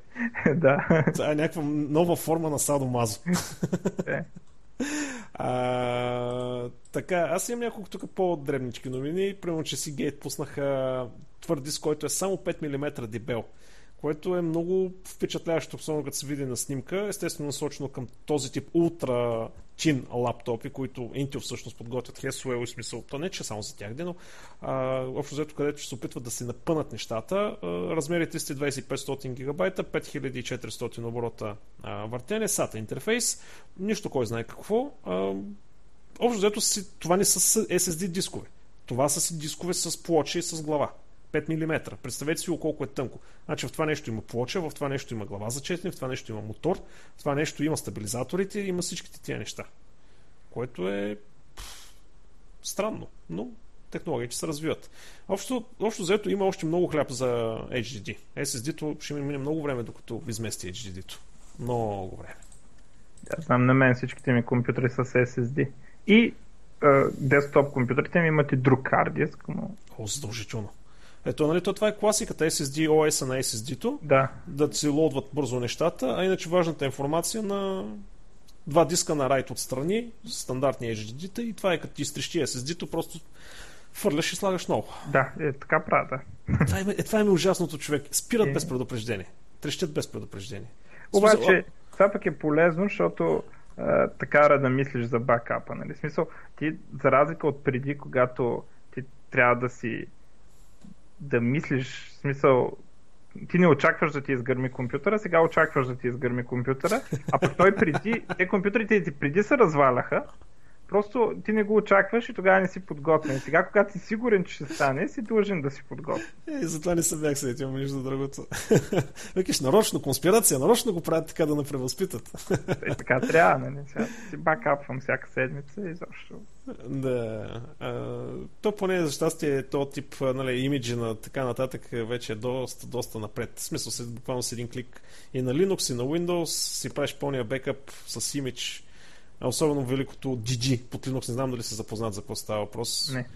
Speaker 1: (laughs)
Speaker 2: да.
Speaker 1: Това е някаква нова форма на садомазо. (laughs)
Speaker 2: Е.
Speaker 1: А, така, аз имам няколко тук по-дребнички новини. Примерно, че си гейт пуснаха твърд диск, който е само 5 мм дебел което е много впечатляващо, особено като се види на снимка. Естествено насочено към този тип ултра тин лаптопи, които Intel всъщност подготвят Haswell и смисъл. То не че само за тях, но а, общо взето където ще се опитват да се напънат нещата. А, размери 325 гигабайта, 5400 оборота а, въртене, SATA интерфейс, нищо кой знае какво. А, общо взето това не са SSD дискове. Това са си дискове с плоча и с глава. 5 мм. Представете си колко е тънко. Значи в това нещо има плоча, в това нещо има глава за четене, в това нещо има мотор, в това нещо има стабилизаторите, има всичките тия неща. Което е пфф, странно, но технологиите се развиват. Общо, общо взето има още много хляб за HDD. SSD-то ще ми мине много време, докато измести HDD-то. Много време.
Speaker 2: Да, знам на мен всичките ми компютри са с SSD. И десктоп компютрите ми имат и друг хард диск, но...
Speaker 1: О, задължително. Ето, нали, то това е класиката SSD, OS на SSD-то.
Speaker 2: Да.
Speaker 1: Да се лодват бързо нещата, а иначе важната информация на два диска на райт отстрани, стандартни HDD-та и това е като ти изтрещи SSD-то, просто фърляш и слагаш ново.
Speaker 2: Да, е така правя, да.
Speaker 1: Това е, е, това е ужасното човек. Спират е. без предупреждение. Трещат без предупреждение.
Speaker 2: Обаче, това пък е полезно, защото а, така да мислиш за бакапа. Нали? Смисъл, ти, за разлика от преди, когато ти трябва да си да мислиш, смисъл, ти не очакваш да ти изгърми компютъра, сега очакваш да ти изгърми компютъра, а пък той преди, те компютрите ти преди се разваляха, Просто ти не го очакваш и тогава не си подготвен. Сега, когато си сигурен, че ще стане, си длъжен да си подготвен.
Speaker 1: Е, затова не се бях сетил между другото. (laughs) Викаш, нарочно конспирация, нарочно го правят така да не превъзпитат.
Speaker 2: е, така трябва, нали? (laughs) Сега си бакапвам всяка седмица и защо.
Speaker 1: Да. А, то поне за щастие то тип нали, имиджи на така нататък вече е доста, доста напред. В смисъл, се, буквално с един клик и на Linux, и на Windows си правиш пълния бекап с имидж особено великото DG под Linux, не знам дали се запознат за какво става въпрос.
Speaker 2: Не.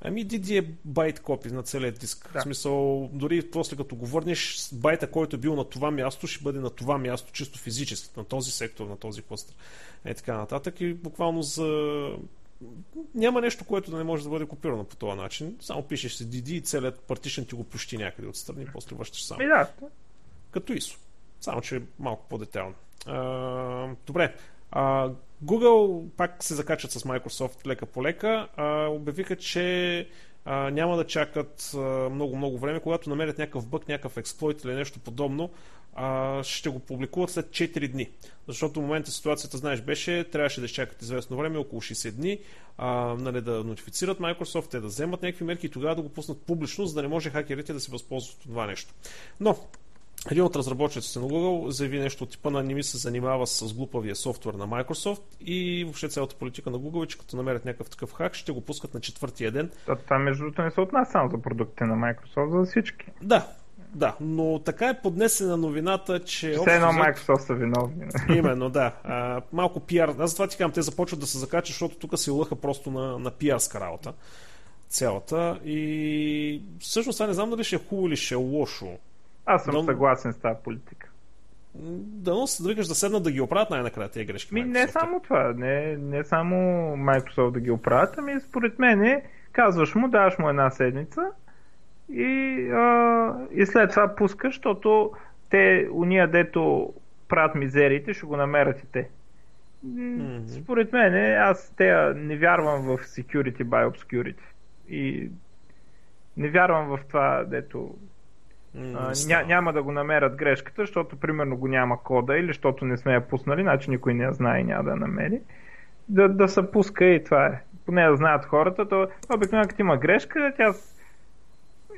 Speaker 1: Ами DD е байт копи на целият диск. Да. В смисъл, дори после като го върнеш, байта, който е бил на това място, ще бъде на това място, чисто физически, на този сектор, на този клъстър. Е така нататък и буквално за... Няма нещо, което да не може да бъде копирано по този начин. Само пишеш си DD и целият партишен ти го пущи някъде отстрани и после връщаш само.
Speaker 2: И да.
Speaker 1: Като ISO. Само, че е малко по-детално. добре. А, Google пак се закачат с Microsoft лека по лека. Обявиха, че а, няма да чакат много-много време, когато намерят някакъв бък, някакъв експлойт или нещо подобно, а, ще го публикуват след 4 дни. Защото в момента ситуацията, знаеш, беше, трябваше да изчакат известно време, около 60 дни, а, нали, да нотифицират Microsoft, те да вземат някакви мерки и тогава да го пуснат публично, за да не може хакерите да се възползват от това нещо. Но един от разработчиците на Google заяви нещо от типа на не ми се занимава с глупавия софтуер на Microsoft и въобще цялата политика на Google е, че като намерят някакъв такъв хак, ще го пускат на четвъртия ден.
Speaker 2: А това между другото не се отнася само за продуктите на Microsoft, за всички.
Speaker 1: Да, да, но така е поднесена новината, че...
Speaker 2: Все едно Microsoft са виновни. (laughs)
Speaker 1: Именно, да. А, малко пиар. Аз затова ти казвам, те започват да се закачат, защото тук се лъха просто на, на пиарска работа. Цялата. И всъщност това не знам дали ще е хубаво или ще е лошо.
Speaker 2: Аз съм Но... съгласен с тази политика.
Speaker 1: Да, но се да седнат да ги оправят най-накрая тези грешки.
Speaker 2: Ми, не само това, не, не само Microsoft да ги оправят, ами според мен казваш му, даваш му една седмица и, а, и след това пускаш, защото те, уния дето правят мизериите, ще го намерят и те. Mm-hmm. Според мен, аз те не вярвам в security by obscurity. И не вярвам в това, дето ня, няма да го намерят грешката, защото примерно го няма кода или защото не сме я пуснали, значи никой не я знае и няма да я намери. Да, да се пуска и това е. Поне да знаят хората, то обикновено като има грешка, тя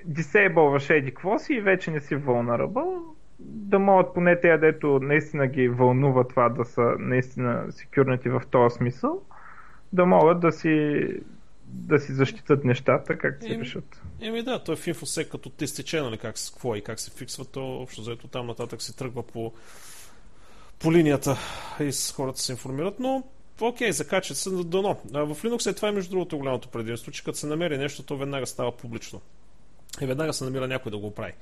Speaker 2: дисейбълваш еди какво си и вече не си vulnerable, да могат поне те, дето наистина ги вълнува това да са наистина секюрнати в този смисъл, да могат да си да си защитат нещата, как се решат.
Speaker 1: Еми да, той в инфосек като те стече, нали, как, какво и как се фиксва, то общо заето там нататък се тръгва по, по линията и с хората се информират, но окей, закачат се на дано. В Linux е това е между другото голямото предимство, че като се намери нещо, то веднага става публично. И веднага се намира някой да го прави.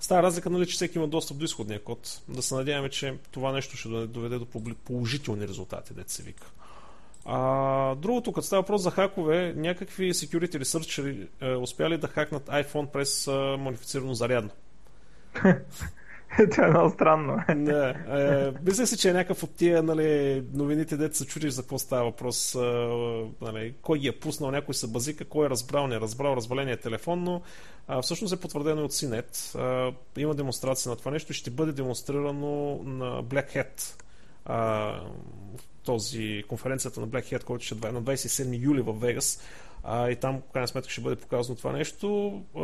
Speaker 1: Става разлика, нали, че всеки има достъп до изходния код. Да се надяваме, че това нещо ще доведе до положителни резултати, дете се вика. А, другото, като става въпрос за хакове, някакви security researchери е, успяли да хакнат iPhone през е, модифицирано зарядно. (laughs)
Speaker 2: Това е много странно.
Speaker 1: Не, е, мисля си, че е някакъв от тия нали, новините, дете се чудиш за какво става въпрос. Е, нали, кой ги е пуснал, някой се базика, кой е разбрал, не е разбрал, разваление телефон, но а, всъщност е потвърдено от CNET. А, има демонстрация на това нещо и ще бъде демонстрирано на Black Hat този конференцията на Black Hat, който ще е на 27 юли в Вегас. А, и там, в крайна сметка, ще бъде показано това нещо. А,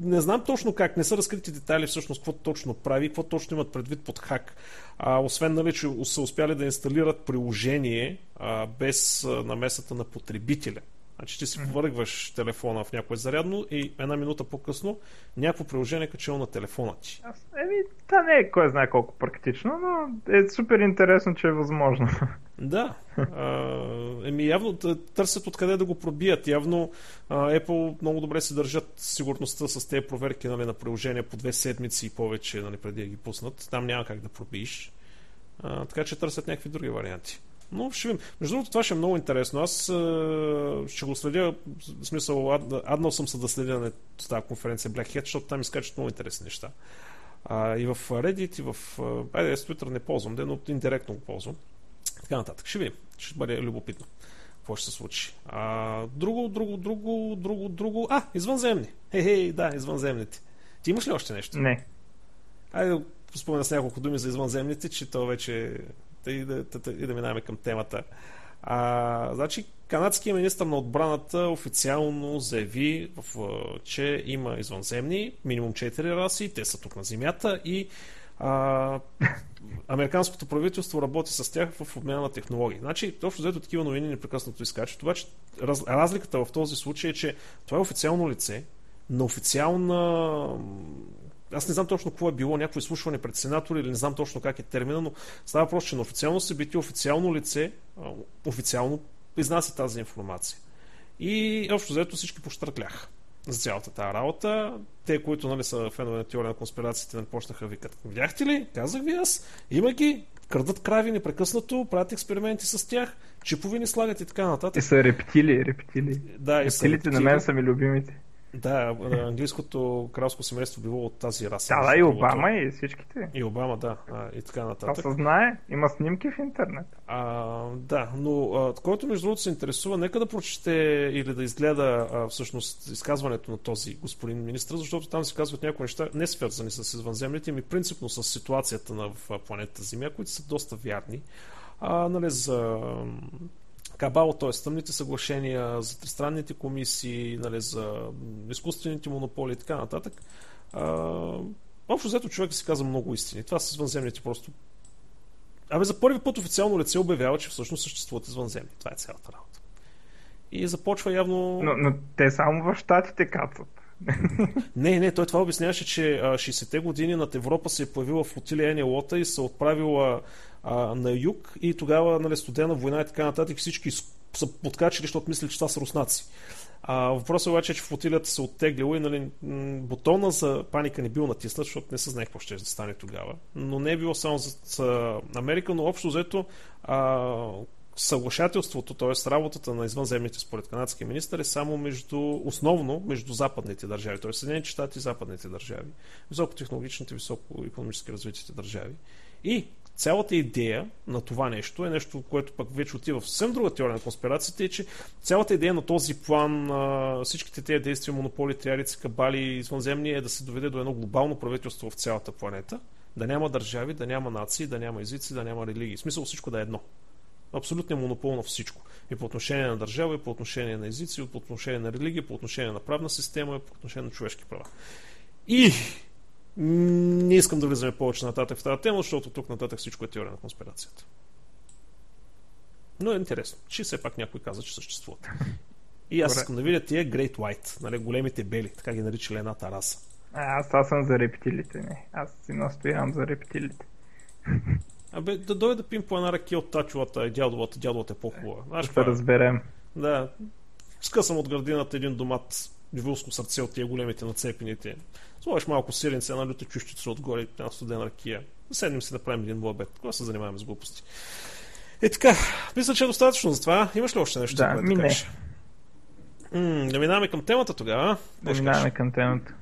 Speaker 1: не знам точно как, не са разкрити детайли всъщност какво точно прави, какво точно имат предвид под хак. А, освен нали, че са успяли да инсталират приложение а, без намесата на потребителя. Значи ти си повъргваш телефона в някое зарядно и една минута по-късно някакво приложение е качило на телефона ти.
Speaker 2: Еми, това не е кой знае колко практично, но е супер интересно, че е възможно. (laughs)
Speaker 1: Да. А, еми, явно търсят откъде да го пробият. Явно а, Apple много добре се държат сигурността с тези проверки нали, на приложения по две седмици и повече нали, преди да ги пуснат. Там няма как да пробиеш. А, така че търсят някакви други варианти. Но ще видим. Между другото, това ще е много интересно. Аз а, ще го следя, в смисъл, ад, аднал съм се да следя на тази конференция Black Hat, защото там изкачат много интересни неща. А, и в Reddit, и в... Айде, с Twitter не ползвам, но индиректно го ползвам. Така нататък. Ще видим. Ще бъде любопитно. Какво ще се случи? А, друго, друго, друго, друго, друго. А, извънземни. Хей, да, извънземните. Ти имаш ли още нещо?
Speaker 2: Не.
Speaker 1: Айде спомена с няколко думи за извънземните, че то вече и да, да, да, да минаваме към темата. А, значи, канадският министр на отбраната официално заяви, в, че има извънземни, минимум 4 раси, те са тук на Земята и а, американското правителство работи с тях в обмяна на технологии. Значи, точно взето такива новини непрекъснато изкачат. Обаче, раз, разликата в този случай е, че това е официално лице, на официална аз не знам точно какво е било, някакво изслушване пред сенатори или не знам точно как е термина, но става просто, че на официално събитие, официално лице, официално изнася тази информация. И общо взето всички пощъркляха за цялата тази работа. Те, които нали, са фенове на теория на конспирациите, не почнаха викат. Видяхте ли? Казах ви аз. Има ги, крадат крави непрекъснато, правят експерименти с тях, чипови ни слагат и така нататък.
Speaker 2: И са рептили, рептили.
Speaker 1: Да,
Speaker 2: и рептилите на мен са ми любимите.
Speaker 1: Да, английското кралско семейство било от тази раса.
Speaker 2: Да, да, и Обама и всичките.
Speaker 1: И Обама, да, и така нататък.
Speaker 2: Това се знае, има снимки в интернет.
Speaker 1: А, да, но а, който между другото се интересува, нека да прочете или да изгледа а, всъщност изказването на този господин министр, защото там се казват някои неща, не свързани с извънземните, ми принципно с ситуацията на в планетата Земя, които са доста вярни. А, нали, за кабал, т.е. тъмните съглашения, за тристранните комисии, нали, за изкуствените монополи и така нататък. А, общо взето човек си каза много истини. Това с извънземните просто... Абе, за първи път официално лице обявява, че всъщност съществуват извънземни. Това е цялата работа. И започва явно...
Speaker 2: Но, но те само в щатите кацат. (laughs)
Speaker 1: Не, не, той това обясняваше, че 60-те години над Европа се е появила флотилия Енелота и се отправила а, на юг и тогава нали, студена война и така нататък всички са подкачили, защото мислили, че това са руснаци. А, въпросът е обаче, че флотилията се оттеглила и нали, бутона за паника не бил натиснат, защото не съзнах какво ще стане тогава. Но не е било само за, за Америка, но общо взето а, съглашателството, т.е. работата на извънземните според канадския министр е само между, основно между западните държави, т.е. Съединените щати и западните държави, високотехнологичните, високо економически развитите държави. И цялата идея на това нещо е нещо, което пък вече отива в съвсем друга теория на конспирациите, е, че цялата идея на този план, всичките тези действия, монополи, триарици, кабали, извънземни е да се доведе до едно глобално правителство в цялата планета, да няма държави, да няма нации, да няма езици, да няма религии. В смисъл всичко да е едно. Абсолютно монопол на всичко. И по отношение на държава, и по отношение на езици, и по отношение на религия, по отношение на правна система, и по отношение на човешки права. И не искам да влизаме повече нататък в тази тема, защото тук нататък всичко е теория на конспирацията. Но е интересно, че все пак някой каза, че съществуват. И аз искам да видя тия Great White, нали, големите бели, така ги наричали едната раса.
Speaker 2: А, аз това съм за рептилите, не. Аз си настоявам за рептилите. (laughs)
Speaker 1: Абе, да дойде да пим по една ръки от тачовата и дядовата, дядовата е по-хубава.
Speaker 2: Знаеш, да разберем.
Speaker 1: Да. Скъсам от градината един домат, живилско сърце от тия големите нацепените. Сложиш малко сиренце, една люта чущица отгоре, една студена ракия. Седнем си да правим един обед. Кога се занимаваме с глупости? Е така, мисля, че е достатъчно за това. Имаш ли още нещо?
Speaker 2: Да, ми не.
Speaker 1: М- да минаваме към темата тогава.
Speaker 2: Да минаваме към темата.